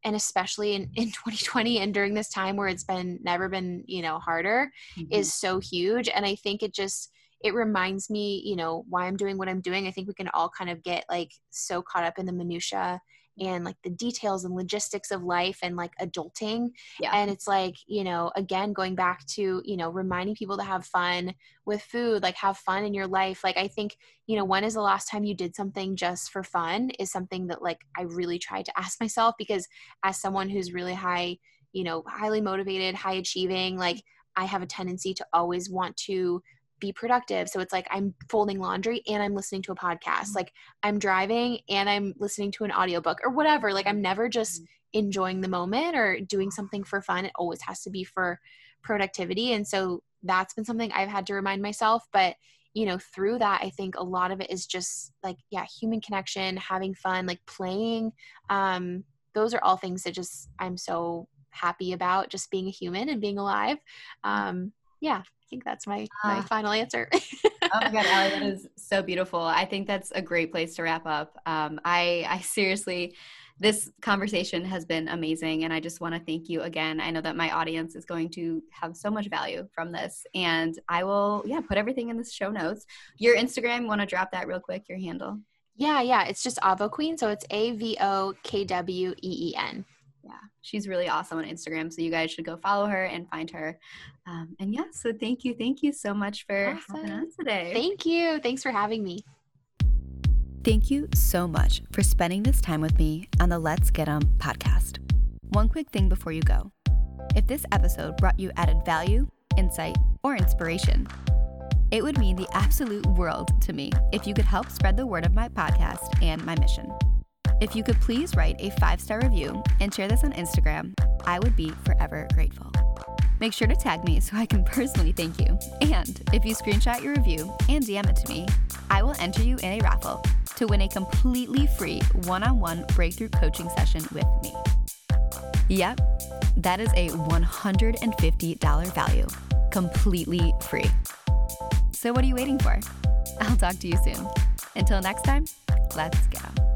and especially in, in 2020 and during this time where it's been never been, you know, harder Mhm. is so huge and i think it just it reminds me you know why i'm doing what i'm doing i think we can all kind of get like so caught up in the minutia and like the details and logistics of life and like adulting yeah. and it's like you know again going back to you know reminding people to have fun with food like have fun in your life like i think you know when is the last time you did something just for fun is something that like i really tried to ask myself because as someone who's really high you know highly motivated high achieving like i have a tendency to always want to be productive. So it's like i'm folding laundry and i'm listening to a podcast. Like i'm driving and i'm listening to an audiobook or whatever. Like i'm never just enjoying the moment or doing something for fun. It always has to be for productivity. And so that's been something i've had to remind myself. But you know through that i think a lot of it is just like yeah human connection having fun like playing. Um those are all things that just i'm so happy about just being a human and being alive. Um, yeah, think that's my my uh, final answer. oh my god, Allie, that is so beautiful. I think that's a great place to wrap up. Um, I I seriously this conversation has been amazing and i just want to thank you again i know that my audience is going to have so much value from this and i will yeah put everything in the show notes your instagram want to drop that real quick your handle yeah yeah it's just avo Kween so it's a-v-o-k-w-e-e-n yeah she's really awesome on instagram so you guys should go follow her and find her um, and yeah so thank you thank you so much for awesome. having us today thank you thanks for having me Thank you so much for spending this time with me on the Let's Get 'em podcast. One quick thing before you go. If this episode brought you added value, insight, or inspiration, it would mean the absolute world to me if you could help spread the word of my podcast and my mission. If you could please write a five star review and share this on Instagram, I would be forever grateful. Make sure to tag me so I can personally thank you. And if you screenshot your review and DM it to me, I will enter you in a raffle to win a completely free one on one breakthrough coaching session with me. Yep, that is a $150 value, completely free. So, what are you waiting for? I'll talk to you soon. Until next time, let's go.